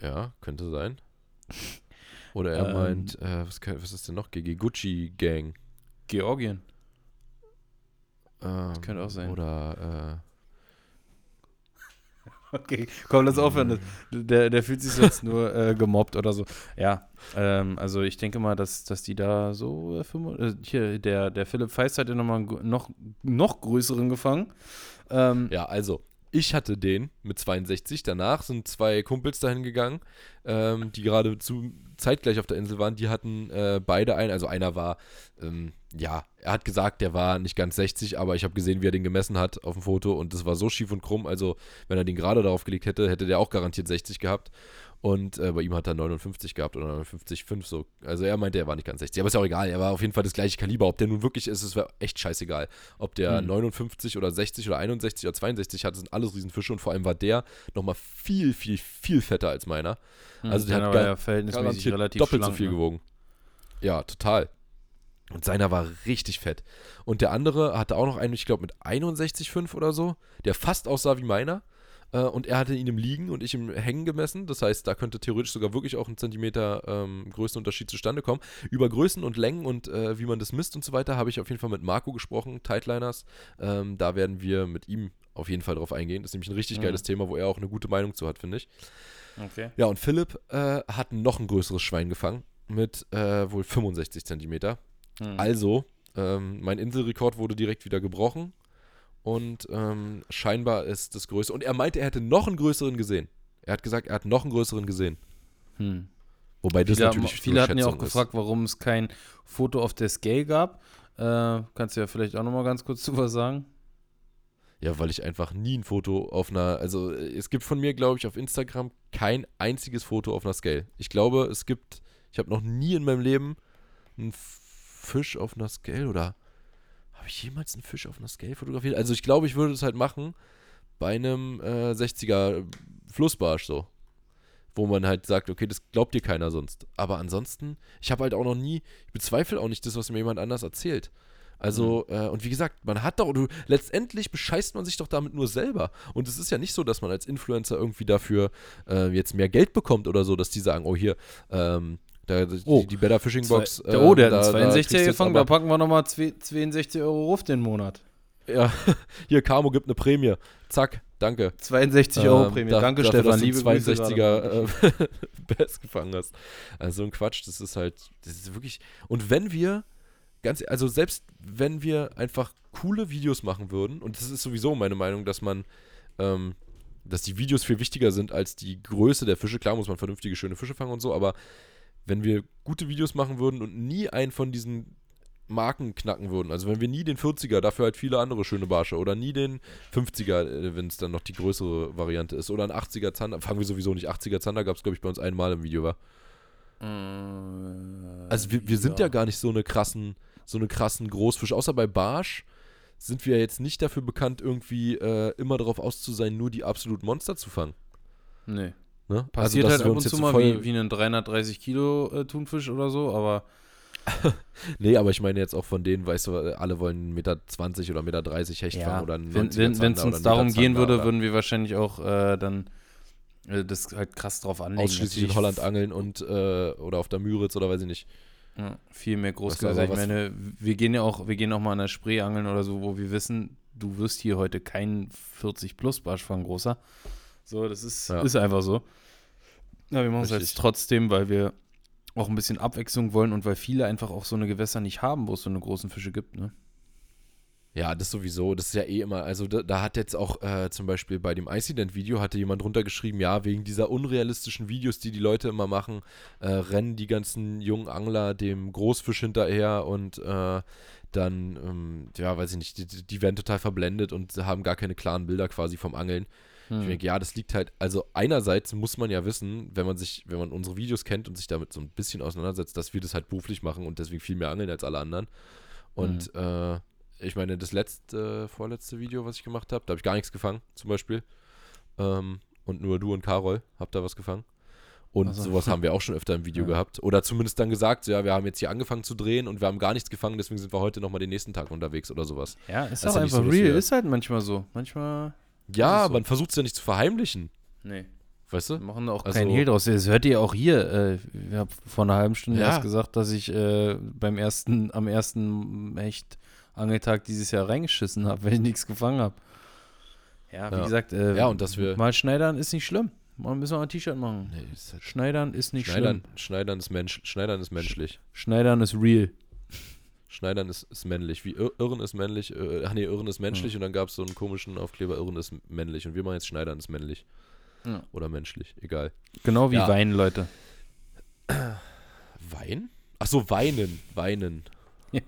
Ja, könnte sein. Oder er ähm, meint, äh, was, was, ist denn noch? GG Gucci Gang. Georgien. Ähm, das könnte auch sein. Oder, äh, Okay, komm, lass aufhören. Der, der fühlt sich jetzt nur äh, gemobbt oder so. Ja, ähm, also ich denke mal, dass, dass die da so, äh, äh hier, der, der Philipp Feist hat ja nochmal einen noch, noch größeren gefangen. Ähm, ja, also, ich hatte den mit 62. Danach sind zwei Kumpels dahin gegangen, ähm, die gerade zeitgleich auf der Insel waren. Die hatten äh, beide einen. Also einer war, ähm, ja, er hat gesagt, der war nicht ganz 60, aber ich habe gesehen, wie er den gemessen hat auf dem Foto und das war so schief und krumm. Also wenn er den gerade darauf gelegt hätte, hätte der auch garantiert 60 gehabt. Und äh, bei ihm hat er 59 gehabt oder 59,5 so. Also er meinte, er war nicht ganz 60. Aber ist ja auch egal. Er war auf jeden Fall das gleiche Kaliber. Ob der nun wirklich ist, ist echt scheißegal. Ob der hm. 59 oder 60 oder 61 oder 62 hat, sind alles Riesenfische. Und vor allem war der nochmal viel, viel, viel fetter als meiner. Hm, also der hat gar, ja verhältnismäßig relativ doppelt schlank, so viel ne? gewogen. Ja, total. Und seiner war richtig fett. Und der andere hatte auch noch einen, ich glaube, mit 61,5 oder so, der fast aussah wie meiner. Äh, und er hatte ihn im Liegen und ich im Hängen gemessen. Das heißt, da könnte theoretisch sogar wirklich auch ein Zentimeter ähm, Größenunterschied zustande kommen. Über Größen und Längen und äh, wie man das misst und so weiter, habe ich auf jeden Fall mit Marco gesprochen, Tightliners. Ähm, da werden wir mit ihm auf jeden Fall drauf eingehen. Das ist nämlich ein richtig Mhm. geiles Thema, wo er auch eine gute Meinung zu hat, finde ich. Okay. Ja, und Philipp äh, hat noch ein größeres Schwein gefangen mit äh, wohl 65 Zentimeter. Hm. Also, ähm, mein Inselrekord wurde direkt wieder gebrochen. Und ähm, scheinbar ist das größte. Und er meinte, er hätte noch einen größeren gesehen. Er hat gesagt, er hat noch einen größeren gesehen. Hm. Wobei das Viele, natürlich viele hatten ja auch ist. gefragt, warum es kein Foto auf der Scale gab. Äh, kannst du ja vielleicht auch nochmal ganz kurz zu was sagen? Ja, weil ich einfach nie ein Foto auf einer. Also, es gibt von mir, glaube ich, auf Instagram kein einziges Foto auf einer Scale. Ich glaube, es gibt. Ich habe noch nie in meinem Leben einen Fisch auf einer Scale oder. Habe ich jemals einen Fisch auf einer Scale fotografiert? Also, ich glaube, ich würde es halt machen bei einem äh, 60er Flussbarsch so. Wo man halt sagt, okay, das glaubt dir keiner sonst. Aber ansonsten, ich habe halt auch noch nie, ich bezweifle auch nicht das, was mir jemand anders erzählt. Also, äh, und wie gesagt, man hat doch, du, letztendlich bescheißt man sich doch damit nur selber. Und es ist ja nicht so, dass man als Influencer irgendwie dafür äh, jetzt mehr Geld bekommt oder so, dass die sagen, oh hier, ähm, da, die, Oh, die Better Fishing Box. Zwei, der, oh, der da- hat da einen kriegst du 62er jetzt gefangen, da packen wir nochmal 62 Euro Ruf den Monat. Ja, hier, Camo gibt eine Prämie. Zack, danke. 62 Euro Ähm, Prämie. da- Danke, dafür, Stefan. Liebe einen Grüße. gerade. 62er äh, Bass gefangen hast. Also so ein Quatsch, das ist halt, das ist wirklich. Und wenn wir, ganz, also selbst wenn wir einfach coole Videos machen würden, und das ist sowieso meine Meinung, dass man, ähm, dass die Videos viel wichtiger sind als die Größe der Fische. Klar muss man vernünftige, schöne Fische fangen und so, aber wenn wir gute Videos machen würden und nie einen von diesen Marken knacken würden. Also wenn wir nie den 40er, dafür halt viele andere schöne Barsche oder nie den 50er, äh, wenn es dann noch die größere Variante ist oder ein 80er Zander, fangen wir sowieso nicht, 80er Zander gab es glaube ich bei uns einmal im Video, war. Äh, Also wir, wir sind ja. gar nicht so eine krassen, so eine krassen Großfische, außer bei Barsch sind wir jetzt nicht dafür bekannt, irgendwie äh, immer darauf aus zu sein, nur die absoluten Monster zu fangen. Nee. Ne? Passiert dass halt ab uns und zu mal wie, wie einen 330 Kilo äh, Thunfisch oder so, aber Nee, aber ich meine jetzt auch von denen, weißt du, alle wollen 1,20 Meter oder 1,30 Meter Hecht ja, fangen oder einen wenn 90er wenn es uns darum gehen würde, oder würden wir wahrscheinlich auch äh, dann äh, das halt krass drauf anlegen. ausschließlich in Holland angeln und äh, oder auf der Müritz oder weiß ich nicht. Ja, viel mehr Weißt du, Großgewässer. Ich meine, wir gehen ja auch, wir gehen auch mal an der Spree angeln oder so, wo wir wissen, du wirst hier heute keinen 40 plus Barsch fangen, großer. So, das ist, Ja. ist einfach so. Ja, wir machen es jetzt trotzdem, weil wir auch ein bisschen Abwechslung wollen und weil viele einfach auch so eine Gewässer nicht haben, wo es so eine großen Fische gibt, ne? Ja, das sowieso. Das ist ja eh immer. Also da, da hat jetzt auch äh, zum Beispiel bei dem Incident-Video hatte jemand drunter geschrieben, ja, wegen dieser unrealistischen Videos, die die Leute immer machen, äh, rennen die ganzen jungen Angler dem Großfisch hinterher und äh, dann, ähm, ja, weiß ich nicht, die, die werden total verblendet und haben gar keine klaren Bilder quasi vom Angeln. Hm. Ich denke, ja, das liegt halt, also einerseits muss man ja wissen, wenn man sich, wenn man unsere Videos kennt und sich damit so ein bisschen auseinandersetzt, dass wir das halt beruflich machen und deswegen viel mehr angeln als alle anderen. Und äh, ich meine, das letzte, vorletzte Video, was ich gemacht habe, da habe ich gar nichts gefangen, zum Beispiel. Ähm, und nur du und Carol habt da was gefangen. Und Ach so. sowas haben wir auch schon öfter im Video Ja. gehabt. Oder zumindest dann gesagt, so, ja, wir haben jetzt hier angefangen zu drehen und wir haben gar nichts gefangen, deswegen sind wir heute nochmal den nächsten Tag unterwegs oder sowas. Ja, ist Das ist auch nicht einfach so, real. wir- Ist halt manchmal so. Manchmal, Ja, so. man versucht es ja nicht zu verheimlichen, nee. weißt Wir du? machen da auch Also- keinen Hehl draus. Das hört ihr auch hier. Äh, ich habe vor einer halben Stunde Ja. erst gesagt, dass ich äh, beim ersten, am ersten Hecht-Angeltag dieses Jahr reingeschissen habe, weil ich nichts gefangen habe. Ja, wie Ja. gesagt, äh, Ja, und dass wir- mal schneidern ist nicht schlimm. Mal müssen wir ein T-Shirt machen. Nee, ist halt Schneidern ist nicht schlimm. Schneidern, ist Mensch, Schneidern ist menschlich. Schneidern ist real. Schneidern ist, ist männlich. Wie Ir Irren ist männlich. Äh, ach nee, Irren ist menschlich Hm. und dann gab es so einen komischen Aufkleber, Irren ist männlich. Und wir machen jetzt Schneidern ist männlich. Ja. Oder menschlich, egal. Genau wie Ja. Wein, Leute. Wein? Ach so, weinen. Weinen. Ja.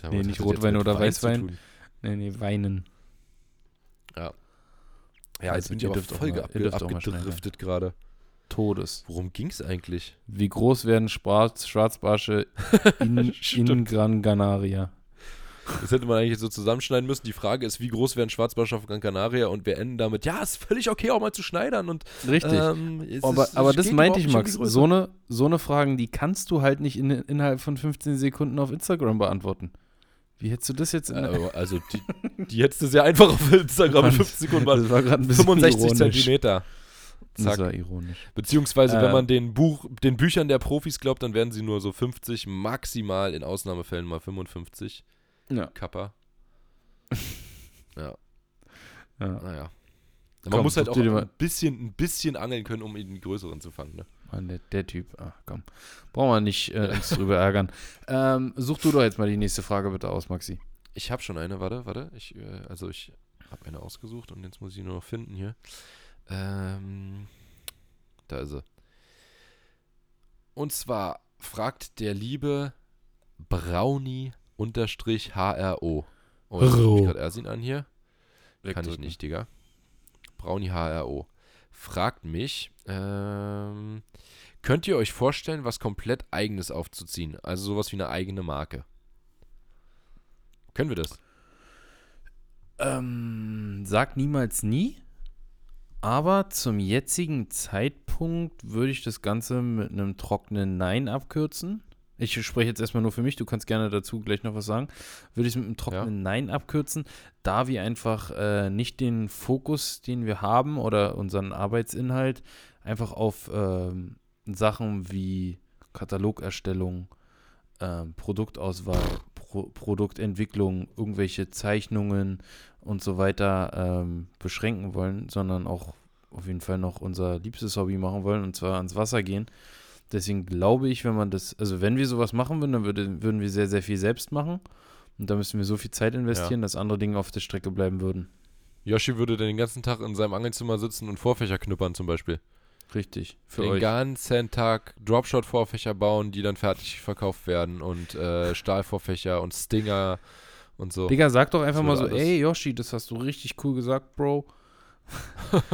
Sag Nee, nicht Rotwein oder Wein Weißwein. Nee, nee, weinen. Ja, Also, jetzt bin ich aber voll mal abgedriftet gerade. Todes. Worum ging es eigentlich? Wie groß werden Schwarz Schwarzbarsche in, in. Gran Canaria? Das hätte man eigentlich so zusammenschneiden müssen. Die Frage ist, wie groß wäre ein Schwarzbarsch auf Gran Canaria und wir enden damit, ja, ist völlig okay, auch mal zu schneidern und Richtig. ähm, aber ist, aber das meinte ich, Max. So eine, so eine Fragen, die kannst du halt nicht in, innerhalb von 15 Sekunden auf Instagram beantworten. Wie hättest du das jetzt in Äh, also die, die hättest du sehr einfach auf Instagram in 15 Sekunden bisschen 65 ironisch. Zentimeter. Das Zack. war ironisch. Beziehungsweise, wenn Äh. man den Buch, den Büchern der Profis glaubt, dann werden sie nur so 50, maximal in Ausnahmefällen mal 55 Ja. Kappa. ja, ja. naja. Man Komm, muss halt auch ein bisschen, ein bisschen angeln können, um ihn größeren zu fangen. Ne? Mann, der, der Typ. Ach, komm. Brauchen wir nicht äh, uns drüber ärgern. Ähm, such du doch jetzt mal die nächste Frage bitte aus, Maxi. Ich habe schon eine, warte, warte. Ich, äh, also ich habe eine ausgesucht und jetzt muss ich nur noch finden hier. Ähm, da ist sie. Und zwar fragt der liebe Brownie-HRO. Oh, ich gerade Ersin an hier. Kann ich nicht, Digga. Brownie HRO. Fragt mich, ähm, könnt ihr euch vorstellen, was komplett eigenes aufzuziehen? Also sowas wie eine eigene Marke. Können wir das? Ähm, sag niemals nie. Aber zum jetzigen Zeitpunkt würde ich das Ganze mit einem trockenen Nein abkürzen. Ich spreche jetzt erstmal nur für mich, du kannst gerne dazu gleich noch was sagen. Würde ich es mit einem trockenen Nein abkürzen, da wir einfach äh, nicht den Fokus, den wir haben oder unseren Arbeitsinhalt einfach auf ähm, Sachen wie Katalogerstellung, ähm, Produktauswahl, Pro Produktentwicklung, irgendwelche Zeichnungen und so weiter ähm, beschränken wollen, sondern auch auf jeden Fall noch unser liebstes Hobby machen wollen und zwar ans Wasser gehen. Deswegen glaube ich, wenn man das, also wenn wir sowas machen würden, dann würde, würden wir sehr, sehr viel selbst machen. Und da müssten wir so viel Zeit investieren, dass andere Dinge auf der Strecke bleiben würden. Yoshi würde dann den ganzen Tag in seinem Angelzimmer sitzen und Vorfächer knuppern zum Beispiel. Richtig. Für den euch. ganzen Tag Dropshot-Vorfächer bauen, die dann fertig verkauft werden und äh, Stahlvorfächer und Stinger und so. Digga, sag doch einfach mal so, alles- ey Yoshi, das hast du richtig cool gesagt, Bro.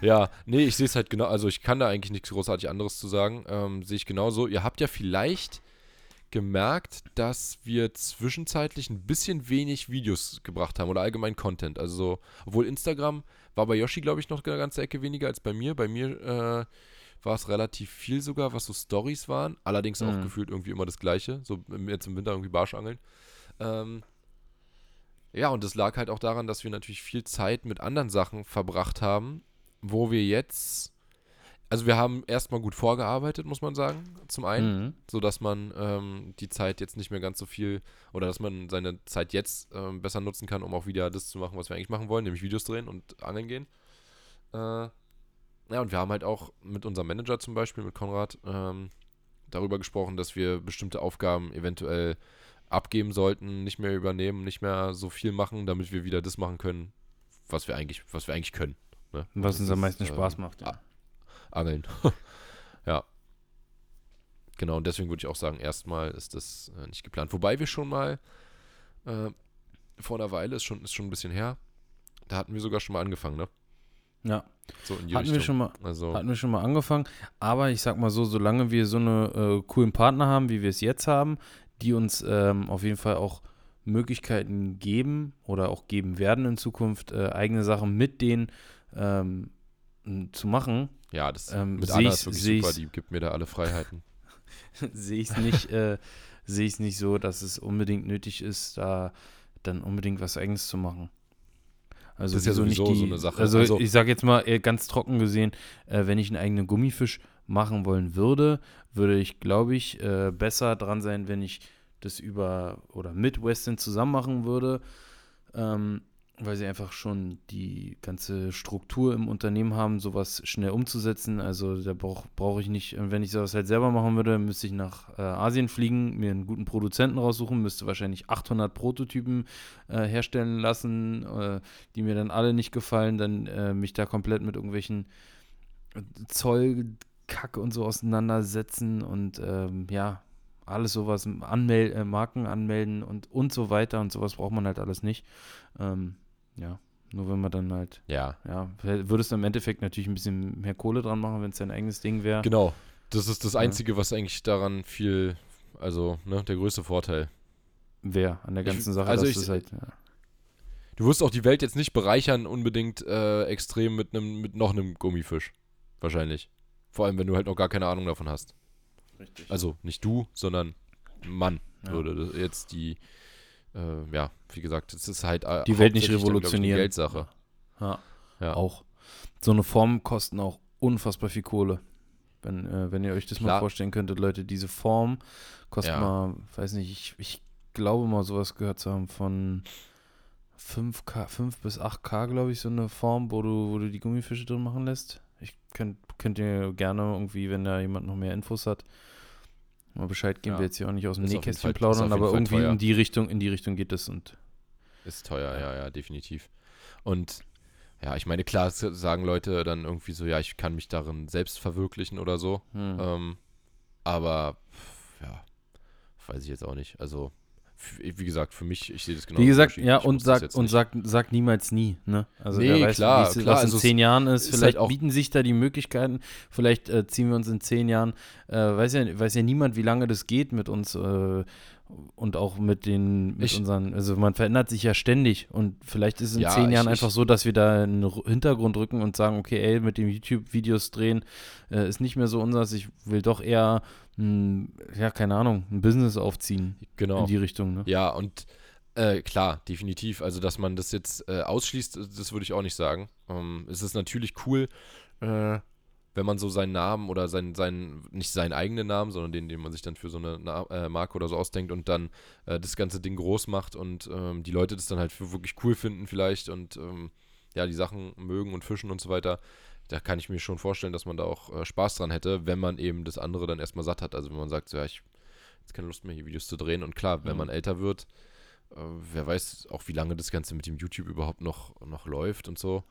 Ja, nee, ich sehe es halt genau, also ich kann da eigentlich nichts großartig anderes zu sagen. Ähm, sehe ich genauso. Ihr habt ja vielleicht gemerkt, dass wir zwischenzeitlich ein bisschen wenig Videos gebracht haben oder allgemein Content. Also so, obwohl Instagram war bei Yoshi, glaube ich, noch eine ganze Ecke weniger als bei mir. Bei mir äh, war es relativ viel sogar, was so Stories waren. Allerdings auch Mhm. gefühlt irgendwie immer das Gleiche. So jetzt im Winter irgendwie Barschangeln. Ähm, ja, und das lag halt auch daran, dass wir natürlich viel Zeit mit anderen Sachen verbracht haben, wo wir jetzt, also wir haben erstmal gut vorgearbeitet, muss man sagen, zum einen, Mhm. so dass man ähm, die Zeit jetzt nicht mehr ganz so viel, oder dass man seine Zeit jetzt ähm, besser nutzen kann, um auch wieder das zu machen, was wir eigentlich machen wollen, nämlich Videos drehen und angeln gehen. Äh, ja, und wir haben halt auch mit unserem Manager zum Beispiel, mit Konrad, ähm, darüber gesprochen, dass wir bestimmte Aufgaben eventuell abgeben sollten, nicht mehr übernehmen, nicht mehr so viel machen, damit wir wieder das machen können, was wir eigentlich, was wir eigentlich können. Ne? Was uns am ist, meisten ähm, Spaß macht. Ja. Angeln. ja. Genau, und deswegen würde ich auch sagen, erstmal ist das äh, nicht geplant. Wobei wir schon mal äh, vor einer Weile, ist schon, ist schon ein bisschen her, da hatten wir sogar schon mal angefangen, ne? ja. So Hatten wir schon mal, also, Hatten wir schon mal angefangen, aber ich sag mal so, solange wir so eine äh, coolen Partner haben, wie wir es jetzt haben, die uns ähm, auf jeden Fall auch Möglichkeiten geben oder auch geben werden in Zukunft, äh, eigene Sachen mit denen ähm, zu machen, ja, das ähm, mit Anna ist wirklich super, die gibt mir da alle Freiheiten. sehe ich es nicht, äh, sehe ich nicht so, dass es unbedingt nötig ist, da dann unbedingt was Eigenes zu machen. Also Das ist ja wieso sowieso so eine Sache. Also, Also- ich sage jetzt mal äh, ganz trocken gesehen, äh, wenn ich einen eigenen Gummifisch machen wollen würde, würde ich, glaube ich, äh, besser dran sein, wenn ich das über oder mit Weston zusammen machen würde, ähm, weil sie einfach schon die ganze Struktur im Unternehmen haben, sowas schnell umzusetzen. Also da brauche brauch ich nicht, wenn ich sowas halt selber machen würde, müsste ich nach äh, Asien fliegen, mir einen guten Produzenten raussuchen, müsste wahrscheinlich 800 Prototypen äh, herstellen lassen, äh, die mir dann alle nicht gefallen, dann äh, mich da komplett mit irgendwelchen Zollkack und so auseinandersetzen und ähm, ja, alles sowas, anmel äh, Marken anmelden und, und so weiter und sowas braucht man halt alles nicht. Ähm, ja, nur wenn man dann halt, Ja, ja, würdest du im Endeffekt natürlich ein bisschen mehr Kohle dran machen, wenn es dein eigenes Ding wäre. genau. Das ist das Ja. Einzige, was eigentlich daran viel, also, ne, der größte Vorteil. wäre an der Ich- ganzen Sache. also dass ich- das halt, ja. Du wirst auch die Welt jetzt nicht bereichern unbedingt äh, extrem mit einem mit noch einem Gummifisch. Wahrscheinlich. Vor allem, wenn du halt noch gar keine Ahnung davon hast. Richtig. Also nicht du, sondern Mann Ja. würde jetzt die, äh, ja, wie gesagt, es ist halt äh, Die Welt nicht hauptsächlich dann, ich, eine revolutionieren. Geldsache. Ja. Ja. Auch. So eine Form kosten auch unfassbar viel Kohle. Wenn, äh, wenn ihr euch das mal Klar. vorstellen könntet, Leute, diese Form kostet Ja. mal, weiß nicht, ich, ich glaube mal sowas gehört zu haben von 5K, 5 bis 8K, glaube ich, so eine Form, wo du, wo du die Gummifische drin machen lässt. Ich könnt, könnt ihr gerne irgendwie, wenn da jemand noch mehr Infos hat, mal Bescheid geben. Ja. Wir jetzt hier auch nicht aus dem Ist Nähkästchen plaudern, aber Fall irgendwie teuer. in die Richtung, in die Richtung geht es und Ist teuer, ja, ja, definitiv. Und ja, ich meine, klar sagen Leute dann irgendwie so, ja, ich kann mich darin selbst verwirklichen oder so. hm. Ähm, aber ja, weiß ich jetzt auch nicht. Also, wie gesagt, für mich, ich sehe das genau. Wie gesagt, ja, ich und sagt und sagt sagt niemals nie, ne? Also Nee, wer weiß, klar, wie es- klar, was in also zehn Jahren ist. ist Vielleicht halt auch- bieten sich da die Möglichkeiten. Vielleicht äh, ziehen wir uns in zehn Jahren. Äh, weiß ja weiß ja niemand, wie lange das geht mit uns äh, und auch mit den mit Ich- unseren. Also man verändert sich ja ständig und vielleicht ist es in Ja, zehn Jahren ich- einfach so, dass wir da einen Ru- Hintergrund rücken und sagen, okay, ey, mit dem YouTube-Videos drehen äh, ist nicht mehr so unseres. Ich will doch eher, ja, keine Ahnung, ein Business aufziehen Genau. in die Richtung, ne? Ja, und äh, klar, definitiv. Also, dass man das jetzt äh, ausschließt, das würde ich auch nicht sagen. Ähm, es ist natürlich cool, äh, wenn man so seinen Namen oder seinen, seinen, nicht seinen eigenen Namen, sondern den, den man sich dann für so eine Na äh, Marke oder so ausdenkt und dann äh, das ganze Ding groß macht und ähm, die Leute das dann halt für wirklich cool finden vielleicht und ähm, ja, die Sachen mögen und fischen und so weiter. Da kann ich mir schon vorstellen, dass man da auch äh, Spaß dran hätte, wenn man eben das andere dann erstmal satt hat. Also wenn man sagt, so, ja, ich jetzt keine Lust mehr, hier Videos zu drehen. Und klar, wenn Mhm. man älter wird, äh, wer weiß auch, wie lange das Ganze mit dem YouTube überhaupt noch, noch läuft und so.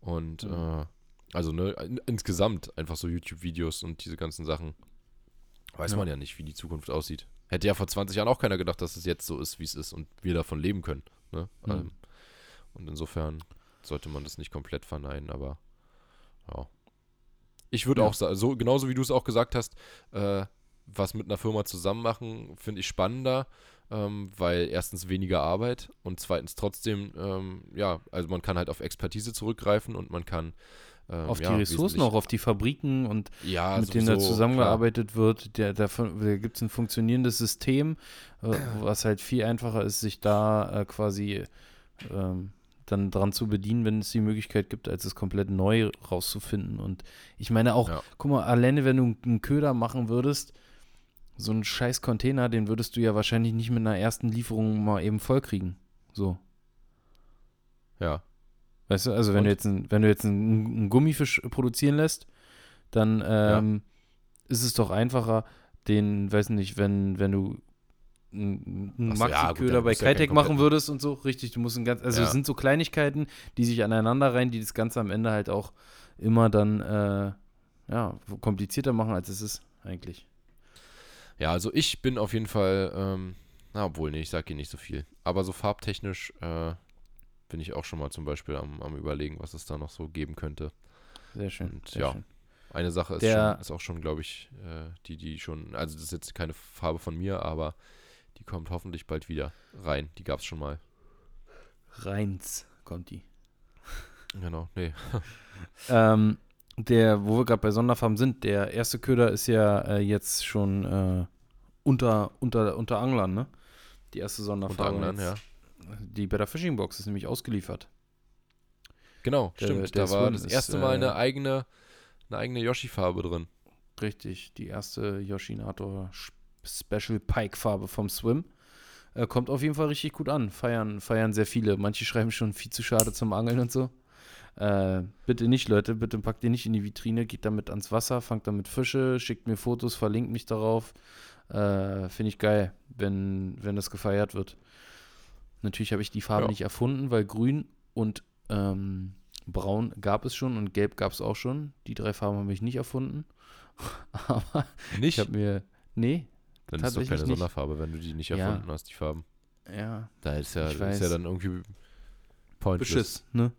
Und Mhm. äh, also ne, in, insgesamt einfach so YouTube-Videos und diese ganzen Sachen. Weiß Ja. man ja nicht, wie die Zukunft aussieht. Hätte ja vor 20 Jahren auch keiner gedacht, dass es jetzt so ist, wie es ist und wir davon leben können. Ne? Mhm. Ähm, und insofern sollte man das nicht komplett verneinen, aber ja. Ich würde Ja. auch sagen, so, genauso wie du es auch gesagt hast, äh, was mit einer Firma zusammen machen, finde ich spannender, ähm, weil erstens weniger Arbeit und zweitens trotzdem, ähm, ja, also man kann halt auf Expertise zurückgreifen und man kann ähm, Auf ja, die Ressourcen auch, auf die Fabriken und ja, mit denen da sowieso, zusammengearbeitet wird. Der, davon, da gibt es ein funktionierendes System, äh, was halt viel einfacher ist, sich da äh, quasi ähm, dann dran zu bedienen, wenn es die Möglichkeit gibt, als es komplett neu rauszufinden. Und ich meine auch, Ja. guck mal, alleine wenn du einen Köder machen würdest, so einen scheiß Container, den würdest du ja wahrscheinlich nicht mit einer ersten Lieferung mal eben vollkriegen. So. Ja, Weißt du, also wenn Und? du jetzt, ein, wenn du jetzt einen, einen Gummifisch produzieren lässt, dann ähm, ist es doch einfacher, den, weiß nicht, wenn, wenn du einen ja, Maxi-Köder dann bei du ja machen würdest und so, richtig, du musst ein ganz, also Ja. es sind so Kleinigkeiten, die sich aneinander rein, die das Ganze am Ende halt auch immer dann, äh, ja, komplizierter machen, als es ist, eigentlich. Ja, also ich bin auf jeden Fall, ähm, na, obwohl, nee, ich sag hier nicht so viel. Aber so farbtechnisch äh, bin ich auch schon mal zum Beispiel am, am überlegen, was es da noch so geben könnte. Sehr schön. Und sehr ja. schön. Eine Sache ist, Der- schon, ist auch schon, glaube ich, äh, die, die schon, also das ist jetzt keine Farbe von mir, aber die kommt hoffentlich bald wieder rein. Die gab es schon mal. Reins kommt die. Genau, nee. Ähm, der, wo wir gerade bei Sonderfarben sind, der erste Köder ist ja äh, jetzt schon äh, unter, unter, unter Anglern, ne? Die erste Sonderfarbe. Unter anderem, ja. Die Better Fishing Box ist nämlich ausgeliefert. Genau, Der- stimmt. der da war das erste Mal äh, eine eigene, eine eigene Yoshi-Farbe drin. Richtig, die erste Yoshinator Special Pike Farbe vom Swim. Äh, kommt auf jeden Fall richtig gut an. Feiern, feiern sehr viele. Manche schreiben schon viel zu schade zum Angeln und so. Äh, bitte nicht, Leute, bitte packt ihr nicht in die Vitrine, geht damit ans Wasser, fangt damit Fische, schickt mir Fotos, verlinkt mich darauf. Äh, Finde ich geil, wenn, wenn das gefeiert wird. Natürlich habe ich die Farbe Ja. nicht erfunden, weil grün und ähm, braun gab es schon und gelb gab es auch schon. Die drei Farben habe ich nicht erfunden. Aber Nicht? ich habe mir. Nee, dann ist doch keine nicht. Sonderfarbe, wenn du die nicht Ja. erfunden hast, die Farben. ja. Da ist ja, ist ja dann irgendwie pointless. Beschiss, ne?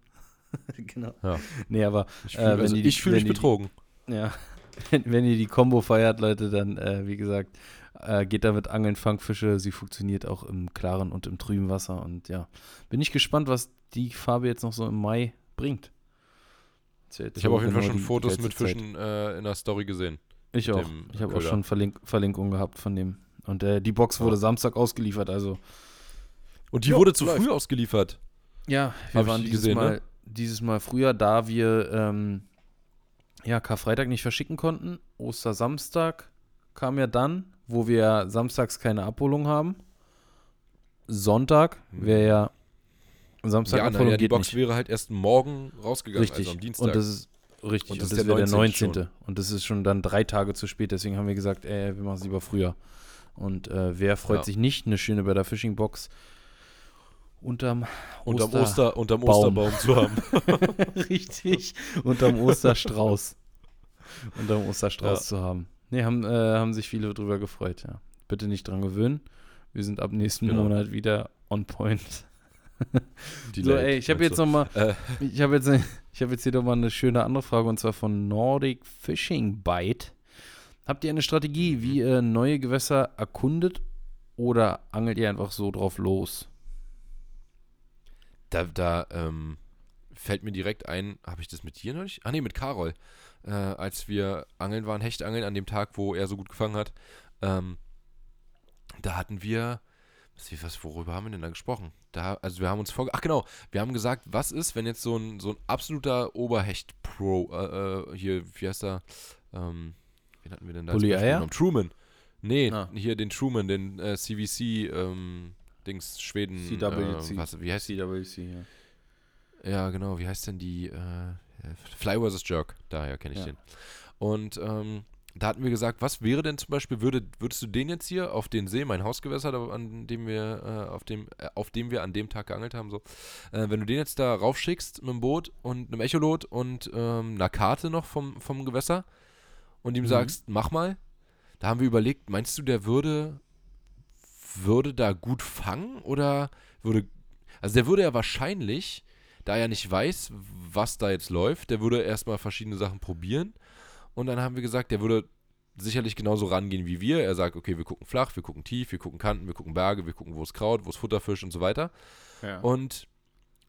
genau. Ja. Nee, aber Ich Äh, fühle wenn also die- fühl mich die- betrogen. ja. wenn, wenn ihr die Combo feiert, Leute, dann, äh, wie gesagt, äh, geht damit angeln, fangt Fische. Sie funktioniert auch im klaren und im trüben Wasser. Und ja, bin ich gespannt, was die Farbe jetzt noch so im Mai bringt. Ja ich habe auf jeden Fall schon Fotos mit Fischen äh, in der Story gesehen. Ich auch. Ich habe auch schon Verlink Verlinkungen gehabt von dem. Und äh, die Box wurde ja. Samstag ausgeliefert, also. Und die jo, wurde zu läuft. früh ausgeliefert. Ja, wir waren dieses, gesehen, Mal, ne? dieses Mal früher, da wir ähm, ja, Karfreitag nicht verschicken konnten. Ostersamstag kam ja dann, wo wir samstags keine Abholung haben. Sonntag wäre ja Samstag ja, Abholung ja, die Box nicht. wäre halt erst morgen rausgegangen, richtig. also am Dienstag. Und das ist richtig. Und das, und das wäre der 19. Schon. Und das ist schon dann drei Tage zu spät. Deswegen haben wir gesagt, ey, wir machen es lieber früher. Und äh, wer freut ja. sich nicht, eine schöne Better Fishing Box unterm, unterm, Oster, unterm Osterbaum zu haben. Richtig, unterm Osterstrauß. unterm Osterstrauß ja. zu haben. Ne, haben, äh, haben sich viele drüber gefreut, ja. Bitte nicht dran gewöhnen. Wir sind ab nächsten genau. Monat wieder on point. So, ey, ich habe jetzt noch mal, äh. ich habe jetzt, ich habe jetzt hier noch mal eine schöne andere Frage und zwar von Nordic Fishing Bite. Habt ihr eine Strategie, wie ihr neue Gewässer erkundet oder angelt ihr einfach so drauf los? Da, da ähm, fällt mir direkt ein, habe ich das mit dir neulich? Ah, nee, mit Carol. Äh, als wir angeln waren, Hechtangeln an dem Tag, wo er so gut gefangen hat. Ähm, da hatten wir, was, worüber haben wir denn da gesprochen? Da, also wir haben uns vor, ach genau, wir haben gesagt, was ist, wenn jetzt so ein, so ein absoluter Oberhecht-Pro, äh, äh, hier, wie heißt er, ähm, wen hatten wir denn da? Bully Eier? Truman. Nee, ah. hier den Truman, den äh, CVC, ähm, Dings, Schweden. CWC. Äh, was, wie heißt CWC, ja. Ja, genau. Wie heißt denn die? Äh, Fly vs. Jerk. Daher kenne ich ja. den. Und ähm, da hatten wir gesagt, was wäre denn zum Beispiel, würde, würdest du den jetzt hier auf den See, mein Hausgewässer, an dem wir, äh, auf dem, äh, auf dem wir an dem Tag geangelt haben, so, äh, wenn du den jetzt da raufschickst mit dem Boot und einem Echolot und ähm, einer Karte noch vom, vom Gewässer und ihm mhm. sagst, mach mal, da haben wir überlegt, meinst du, der würde würde da gut fangen oder würde. Also der würde ja wahrscheinlich, da er nicht weiß, was da jetzt läuft, der würde erstmal verschiedene Sachen probieren. Und dann haben wir gesagt, der würde sicherlich genauso rangehen wie wir. Er sagt, okay, wir gucken flach, wir gucken tief, wir gucken Kanten, wir gucken Berge, wir gucken, wo es Kraut, wo es Futterfisch und so weiter. Ja. Und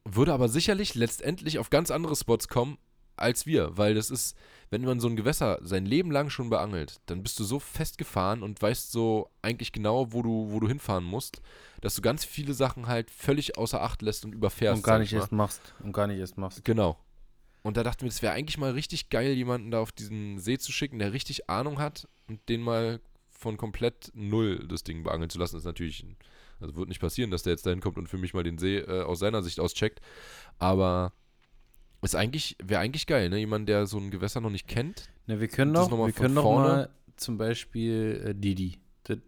würde aber sicherlich letztendlich auf ganz andere Spots kommen als wir, weil das ist, wenn man so ein Gewässer sein Leben lang schon beangelt, dann bist du so festgefahren und weißt so eigentlich genau, wo du, wo du hinfahren musst, dass du ganz viele Sachen halt völlig außer Acht lässt und überfährst. Und gar nicht erst machst. Und gar nicht erst machst. Genau. Und da dachten wir, es wäre eigentlich mal richtig geil, jemanden da auf diesen See zu schicken, der richtig Ahnung hat und den mal von komplett null das Ding beangeln zu lassen. Das ist natürlich, also wird nicht passieren, dass der jetzt dahin kommt und für mich mal den See äh, aus seiner Sicht auscheckt. Aber ist eigentlich, wäre eigentlich geil, ne? Jemand, der so ein Gewässer noch nicht kennt. Ne, wir können doch, noch wir können noch mal zum Beispiel äh, Didi.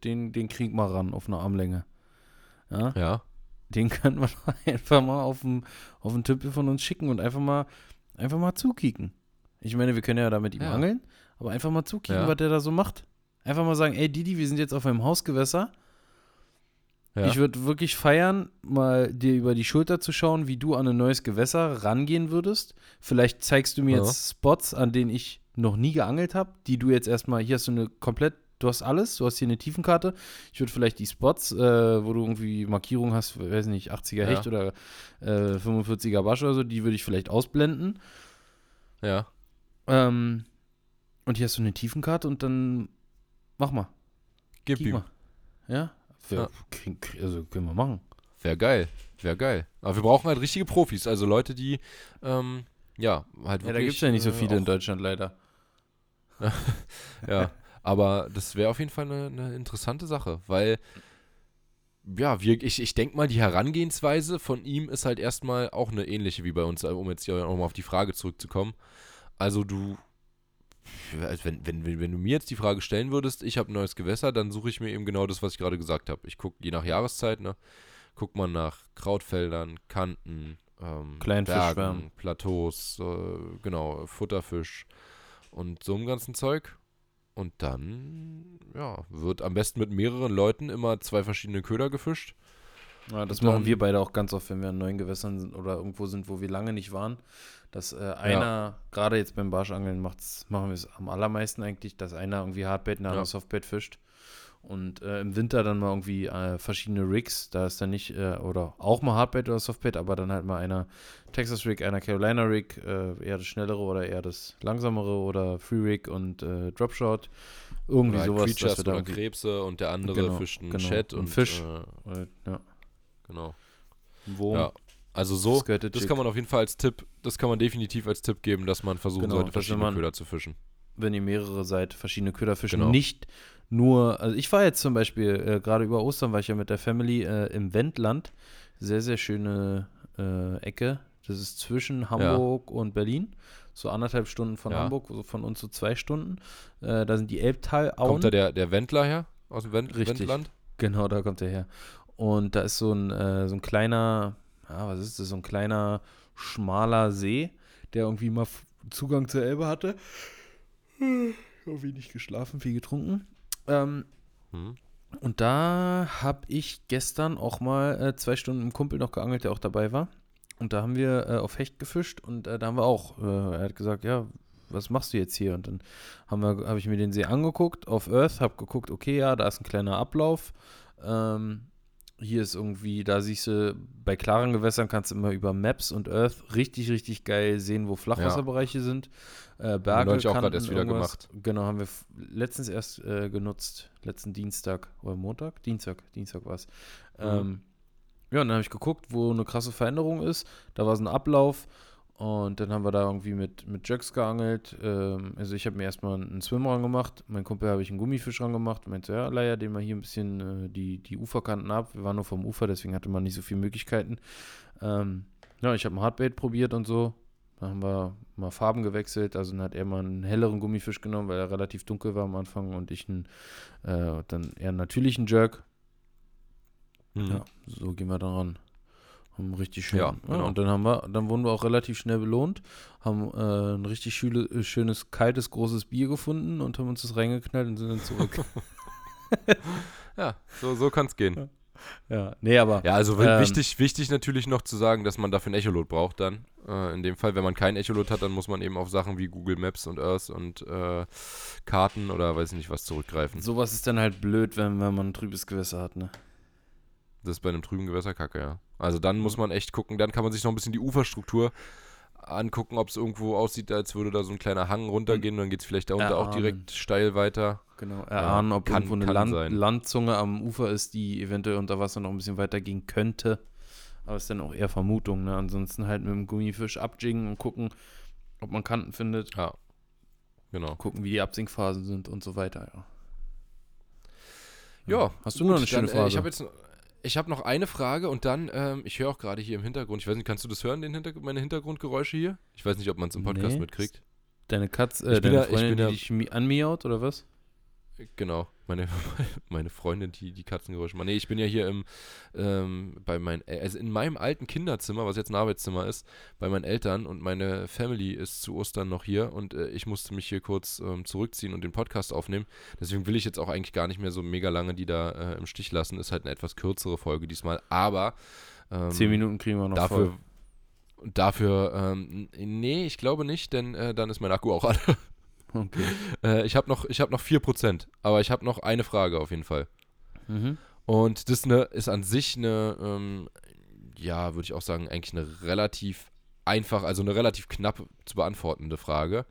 Den, den kriegen wir ran auf eine Armlänge. Ja. ja. Den können wir einfach mal auf den auf den Tümpel von uns schicken und einfach mal, einfach mal zukicken. Ich meine, wir können ja da mit ihm ja. angeln, aber einfach mal zukicken, ja. was der da so macht. Einfach mal sagen, ey Didi, wir sind jetzt auf einem Hausgewässer. Ja. Ich würde wirklich feiern, mal dir über die Schulter zu schauen, wie du an ein neues Gewässer rangehen würdest. Vielleicht zeigst du mir jetzt Spots, an denen ich noch nie geangelt habe, die du jetzt erstmal, hier hast du eine komplett, du hast alles, du hast hier eine Tiefenkarte. Ich würde vielleicht die Spots, äh, wo du irgendwie Markierung hast, weiß nicht, 80er Hecht ja. oder äh, 45er Basch oder so, die würde ich vielleicht ausblenden. Ja. Ähm, und hier hast du eine Tiefenkarte und dann mach mal. Gib Kick ihm. Mal. Ja, ja. Also können wir machen. Wäre geil. Wäre geil. Aber wir brauchen halt richtige Profis. Also Leute, die, ähm, ja, halt wirklich. Ja, da gibt es ja nicht so äh, viele in Deutschland leider. ja, aber das wäre auf jeden Fall eine, eine, interessante Sache, weil, ja, wir, ich, ich denke mal, die Herangehensweise von ihm ist halt erstmal auch eine ähnliche wie bei uns, um jetzt hier nochmal auf die Frage zurückzukommen. Also du wenn, wenn, wenn du mir jetzt die Frage stellen würdest, ich habe ein neues Gewässer, dann suche ich mir eben genau das, was ich gerade gesagt habe. Ich gucke je nach Jahreszeit, ne, guckt man nach Krautfeldern, Kanten, ähm, Bergen, Plateaus, äh, genau, Futterfisch und so einem ganzen Zeug. Und dann, ja, wird am besten mit mehreren Leuten immer zwei verschiedene Köder gefischt. Ja, das Und machen dann- wir beide auch ganz oft, wenn wir an neuen Gewässern sind oder irgendwo sind, wo wir lange nicht waren. Dass äh, einer, gerade jetzt beim Barschangeln, macht's, machen wir es am allermeisten eigentlich, dass einer irgendwie Hardbait, ein anderer Ja. Softbait fischt. Und äh, im Winter dann mal irgendwie äh, verschiedene Rigs, da ist dann nicht, äh, oder auch mal Hardbait oder Softbait, aber dann halt mal einer Texas Rig, einer Carolina Rig, äh, eher das schnellere oder eher das langsamere oder Free Rig und äh, Dropshot. Irgendwie Oder halt sowas, Creatures dass wir oder Krebse und der andere Genau, fischt einen genau. Chat Und und Fisch. Äh, äh, ja, genau. Wurm, Ja. Also so, das Jig. kann man auf jeden Fall als Tipp, das kann man definitiv als Tipp geben, dass man versuchen Genau, sollte, verschiedene man- Köder zu fischen. wenn ihr mehrere seid, verschiedene Köder fischen. Genau. Nicht nur, also ich war jetzt zum Beispiel, äh, gerade über Ostern war ich ja mit der Family äh, im Wendland. Sehr, sehr schöne äh, Ecke. Das ist zwischen Hamburg und Berlin. So anderthalb Stunden von Ja. Hamburg, so von uns so zwei Stunden. Äh, da sind die Elbtalauen. Kommt da der, der Wendler her? Aus dem Wend Richtig. Wendland? Genau, da kommt er her. Und da ist so ein, äh, so ein kleiner, ja, was ist das, so ein kleiner, schmaler See, der irgendwie mal Zugang zur Elbe hatte. Irgendwie nicht geschlafen, viel getrunken. Ähm, Hm. und da habe ich gestern auch mal äh, zwei Stunden mit einem Kumpel noch geangelt, der auch dabei war. Und da haben wir äh, auf Hecht gefischt und äh, da haben wir auch, äh, er hat gesagt, ja, was machst du jetzt hier? Und dann haben wir, habe ich mir den See angeguckt auf Earth, habe geguckt, okay, ja, da ist ein kleiner Ablauf. Ähm, hier ist irgendwie, da siehst du, bei klaren Gewässern kannst du immer über Maps und Earth richtig, richtig geil sehen, wo Flachwasserbereiche sind. Äh, Berge, neulich auch grad Kanten, erst wieder irgendwas. gemacht. Genau, haben wir letztens erst äh, genutzt, letzten Dienstag oder Montag? Dienstag, Dienstag war es. Mhm. Ähm, ja, und dann habe ich geguckt, wo eine krasse Veränderung ist. Da war so ein Ablauf und dann haben wir da irgendwie mit, mit Jerks geangelt. Ähm, also ich habe mir erstmal einen Swimrun gemacht. Mein Kumpel habe ich einen Gummifisch ran gemacht. Meinte, ja, leier den mal hier ein bisschen äh, die, die Uferkanten ab. Wir waren nur vom Ufer, deswegen hatte man nicht so viele Möglichkeiten. Ähm, ja, ich habe ein Hardbait probiert und so. Da haben wir mal Farben gewechselt. Also dann hat er mal einen helleren Gummifisch genommen, weil er relativ dunkel war am Anfang und ich einen, äh, dann eher einen natürlichen Jerk. Hm. Ja, so gehen wir da ran. Haben richtig schön. Ja, genau. Und dann haben wir, dann wurden wir auch relativ schnell belohnt, haben äh, ein richtig schöne, äh, schönes, kaltes, großes Bier gefunden und haben uns das reingeknallt und sind dann zurück. Ja, so, so kann es gehen. ja, nee, aber Ja, also Ähm, wichtig, wichtig natürlich noch zu sagen, dass man dafür ein Echolot braucht dann. Äh, in dem Fall, wenn man kein Echolot hat, dann muss man eben auf Sachen wie Google Maps und Earth und äh, Karten oder weiß nicht was zurückgreifen. sowas ist dann halt blöd, wenn, wenn man ein trübes Gewässer hat, ne? Das ist bei einem trüben Gewässer kacke, ja. Also dann muss man echt gucken, dann kann man sich noch ein bisschen die Uferstruktur angucken, ob es irgendwo aussieht, als würde da so ein kleiner Hang runtergehen und dann geht es vielleicht da unter auch direkt steil weiter. Genau, erahnen, ob kann- irgendwo eine Land, sein. Landzunge am Ufer ist, die eventuell unter Wasser noch ein bisschen weiter gehen könnte. Aber ist dann auch eher Vermutung, ne? Ansonsten halt mit dem Gummifisch abjiggen und gucken, ob man Kanten findet. Ja. Genau. Gucken, wie die Absinkphasen sind und so weiter, ja. Ja. Hast du noch eine schöne Frage? Äh, ich habe jetzt ich habe noch eine Frage und dann, ähm, ich höre auch gerade hier im Hintergrund, ich weiß nicht, kannst du das hören, den Hinter meine Hintergrundgeräusche hier? Ich weiß nicht, ob man es im Podcast Nee. mitkriegt. Deine Katze, äh, deine ich Freundin, ja- die dich mi- anmiaut oder was? Genau, meine, meine Freundin, die die Katzengeräusche macht. Nee, ich bin ja hier im, ähm, bei meinen, El- also in meinem alten Kinderzimmer, was jetzt ein Arbeitszimmer ist, bei meinen Eltern und meine Family ist zu Ostern noch hier und äh, ich musste mich hier kurz ähm, zurückziehen und den Podcast aufnehmen. Deswegen will ich jetzt auch eigentlich gar nicht mehr so mega lange die da äh, im Stich lassen. Ist halt eine etwas kürzere Folge diesmal, aber ähm, Zehn Minuten kriegen wir noch dafür, voll. dafür, ähm, nee, ich glaube nicht, denn äh, dann ist mein Akku auch alle. Okay. Äh, ich habe noch, ich hab noch 4%, aber ich habe noch eine Frage auf jeden Fall. Mhm. Und das ne, ist an sich eine, ähm, ja, würde ich auch sagen, eigentlich eine relativ einfach, also eine relativ knapp zu beantwortende Frage.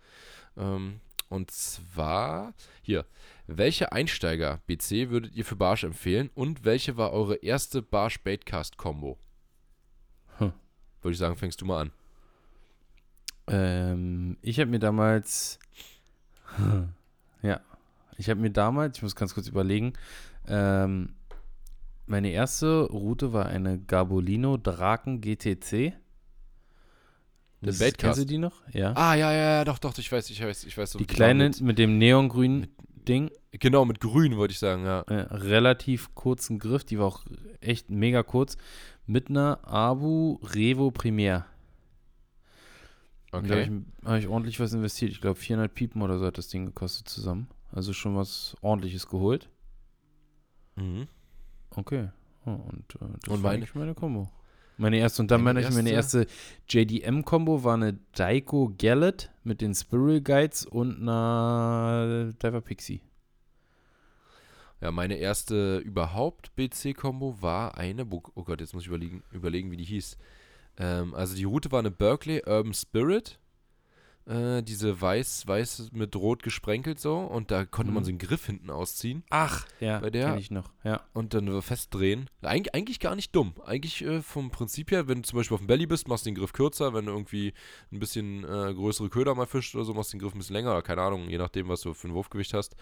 Ähm, und zwar, hier, welche Einsteiger-BC würdet ihr für Barsch empfehlen und welche war eure erste Barsch-Baitcast-Kombo? Hm. Würde ich sagen, fängst du mal an. Ähm, ich habe mir damals, ja, ich habe mir damals, ich muss ganz kurz überlegen, ähm, meine erste Route war eine Garbolino Draken GTC. Das, Baitcast. kennst du die noch? Ja. Ah, ja, ja, ja, doch, doch, ich weiß, ich weiß, ich weiß. die kleine Mit, mit dem neongrünen Ding, genau, mit grün, wollte ich sagen, ja. äh, relativ kurzen Griff, die war auch echt mega kurz, mit einer Abu Revo Premier. Und Da habe Okay. ich, hab ich ordentlich was investiert. Ich glaube, 400 Piepen oder so hat das Ding gekostet zusammen. Also schon was ordentliches geholt. Mhm. Okay. Oh, und äh, das Und war meine- eigentlich meine Combo. Meine erste, und dann Meine ich, meine erste JDM-Combo war eine Daiko Gallet mit den Spiral Guides und einer Diver Pixie. Ja, meine erste überhaupt BC-Kombo war eine, oh Gott, jetzt muss ich überlegen, überlegen wie die hieß. Ähm, also die Route war eine Berkeley Urban Spirit. Äh, diese weiß, weiß mit rot gesprenkelt so. Und da konnte man Mhm. so einen Griff hinten ausziehen Ach, ja, Bei der- ich noch. Ja. und dann festdrehen. Eig eigentlich gar nicht dumm. Eigentlich äh, vom Prinzip her, wenn du zum Beispiel auf dem Belly bist, machst du den Griff kürzer. Wenn du irgendwie ein bisschen äh, größere Köder mal fischst oder so, machst du den Griff ein bisschen länger. Oder keine Ahnung, je nachdem, was du für ein Wurfgewicht hast.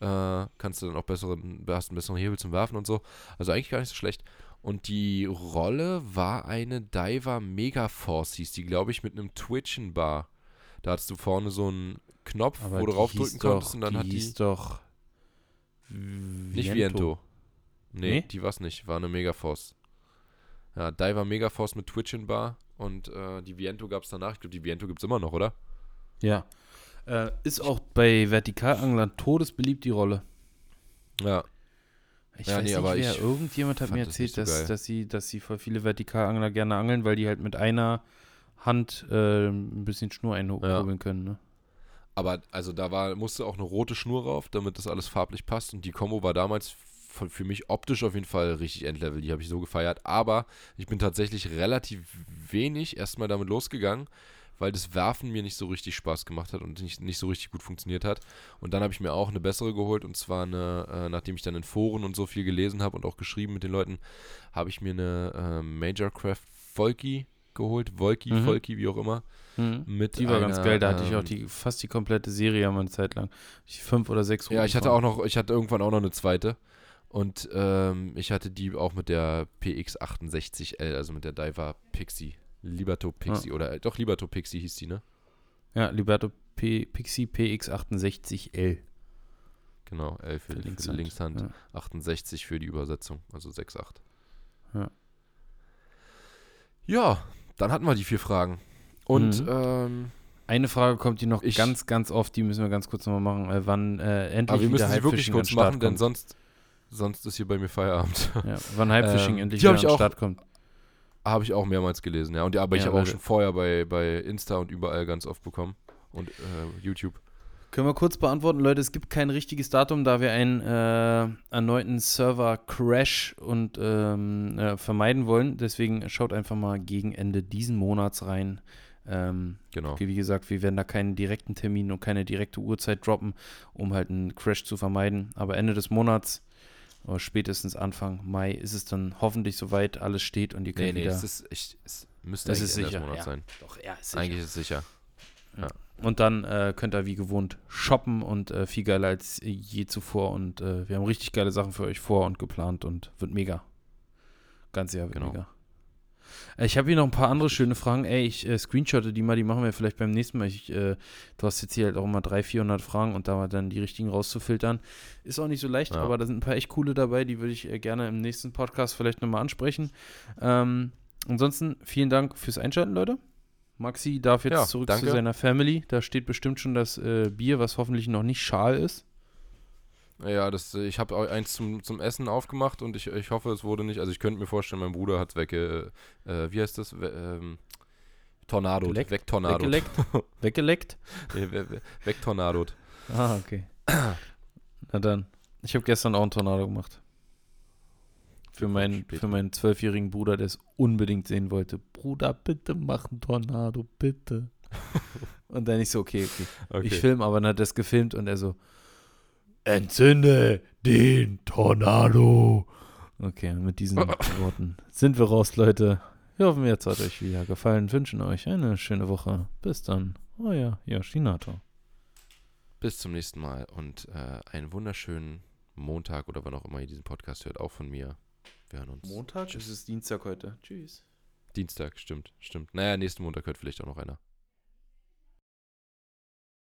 Äh, kannst du dann auch besseren, hast einen besseren Hebel zum Werfen und so. Also eigentlich gar nicht so schlecht. Und die Rolle war eine Diver Mega Force, hieß die, glaube ich, mit einem Twitchen Bar. Da hattest du vorne so einen Knopf, Aber wo du die raufdrücken hieß konntest und dann die hat die. hieß doch Nicht Viento. Nee, Nee? die war's nicht. War eine Megaforce. Ja, Diver Megaforce mit Twitchin Bar und äh, die Viento gab's danach. Ich glaube, die Viento gibt's immer noch, oder? Ja. Äh, ist auch bei Vertikalanglern todesbeliebt, die Rolle. Ja. Ich Ja, weiß nee, nicht, aber wer, irgendjemand hat mir das erzählt, nicht so dass, dass, sie, dass sie voll viele Vertikalangler gerne angeln, weil die halt mit einer Hand äh, ein bisschen Schnur einkurbeln können. Ne? Aber also da war, musste auch eine rote Schnur rauf, damit das alles farblich passt. Und die Combo war damals für mich optisch auf jeden Fall richtig Endlevel. Die habe ich so gefeiert. Aber ich bin tatsächlich relativ wenig erstmal damit losgegangen, weil das Werfen mir nicht so richtig Spaß gemacht hat und nicht, nicht so richtig gut funktioniert hat. Und dann habe ich mir auch eine bessere geholt. Und zwar eine, äh, nachdem ich dann in Foren und so viel gelesen habe und auch geschrieben mit den Leuten, habe ich mir eine äh, Majorcraft Volky geholt. Volky, Mhm. Volky, wie auch immer. Mhm. Mit Die war ganz einer, geil, da hatte ich auch ähm, die, fast die komplette Serie mal eine Zeit lang. Ich fünf oder sechs Ja, Routen ich hatte von. auch noch, ich hatte irgendwann auch noch eine zweite. Und ähm, ich hatte die auch mit der PX68L, also mit der Diver Pixie. Liberto Pixie oder äh, doch Liberto Pixie hieß die, ne? Ja, Liberto P Pixie PX68L. Genau, L für, Für für Linkshand, die Linkshand, ja. 68 für die Übersetzung, also 6,8. Ja. Ja, dann hatten wir die vier Fragen. Und Mhm. ähm, Eine Frage kommt, die noch Ich- ganz, ganz oft, die müssen wir ganz kurz nochmal machen. Äh, wann äh, endlich aber wir müssen sie wirklich kurz machen, denn sonst, sonst ist hier bei mir Feierabend. Ja, wann Hypefishing Ähm, endlich wieder an den Start kommt. Habe ich auch mehrmals gelesen, ja. Und ja, aber ich Ja, habe auch schon vorher bei, bei Insta und überall ganz oft bekommen. Und äh, YouTube. Können wir kurz beantworten, Leute, es gibt kein richtiges Datum, da wir einen äh, erneuten Server-Crash und ähm, äh, vermeiden wollen. Deswegen schaut einfach mal gegen Ende diesen Monats rein. Ähm, Genau. Wie gesagt, wir werden da keinen direkten Termin und keine direkte Uhrzeit droppen, um halt einen Crash zu vermeiden. Aber Ende des Monats oder spätestens Anfang Mai ist es dann hoffentlich soweit, alles steht und ihr könnt Nee, nee, wieder. es, ist, ich, es müsste Es ist sicher, Monats ja. sein. Doch, ja, ist Eigentlich ist es sicher. Und dann äh, könnt ihr wie gewohnt shoppen und äh, viel geiler als je zuvor. Und äh, wir haben richtig geile Sachen für euch vor und geplant und wird mega. Ganz Jahr wird Genau. mega. Äh, Ich habe hier noch ein paar andere schöne Fragen. Ey, ich äh, screenshotte die mal, die machen wir vielleicht beim nächsten Mal. Ich, äh, du hast jetzt hier halt auch immer 300, 400 Fragen und da mal dann die richtigen rauszufiltern. Ist auch nicht so leicht, Ja. aber da sind ein paar echt coole dabei, die würde ich äh, gerne im nächsten Podcast vielleicht nochmal ansprechen. Ähm, ansonsten vielen Dank fürs Einschalten, Leute. Maxi darf jetzt Ja, zurück danke. zu seiner Family. Da steht bestimmt schon das äh, Bier, was hoffentlich noch nicht schal ist. Ja, das, ich habe eins zum, zum Essen aufgemacht und ich, ich hoffe, es wurde nicht. Also ich könnte mir vorstellen, mein Bruder hat es wegge. Äh, wie heißt das? We, ähm, Tornado. Geleckt? Wegtornado. Weggeleckt? Weggeleckt? Nee, we, we, Wegtornado. Ah, okay. Na dann. Ich habe gestern auch einen Tornado gemacht. Für meinen, Später. für meinen zwölfjährigen Bruder, der es unbedingt sehen wollte. Bruder, bitte mach einen Tornado, bitte. und dann ich so, okay, okay. Okay. Ich filme, aber dann hat er es gefilmt und er so, entzünde den Tornado. Okay, mit diesen Worten sind wir raus, Leute. Wir hoffen, jetzt hat euch wieder gefallen. Wünschen euch eine schöne Woche. Bis dann. Euer Yoshinato. Bis zum nächsten Mal und äh, einen wunderschönen Montag oder wann auch immer ihr diesen Podcast hört, auch von mir. Wir hören uns. Montag? Es ist Dienstag heute. Tschüss. Dienstag, stimmt, stimmt. Naja, nächsten Montag hört vielleicht auch noch einer.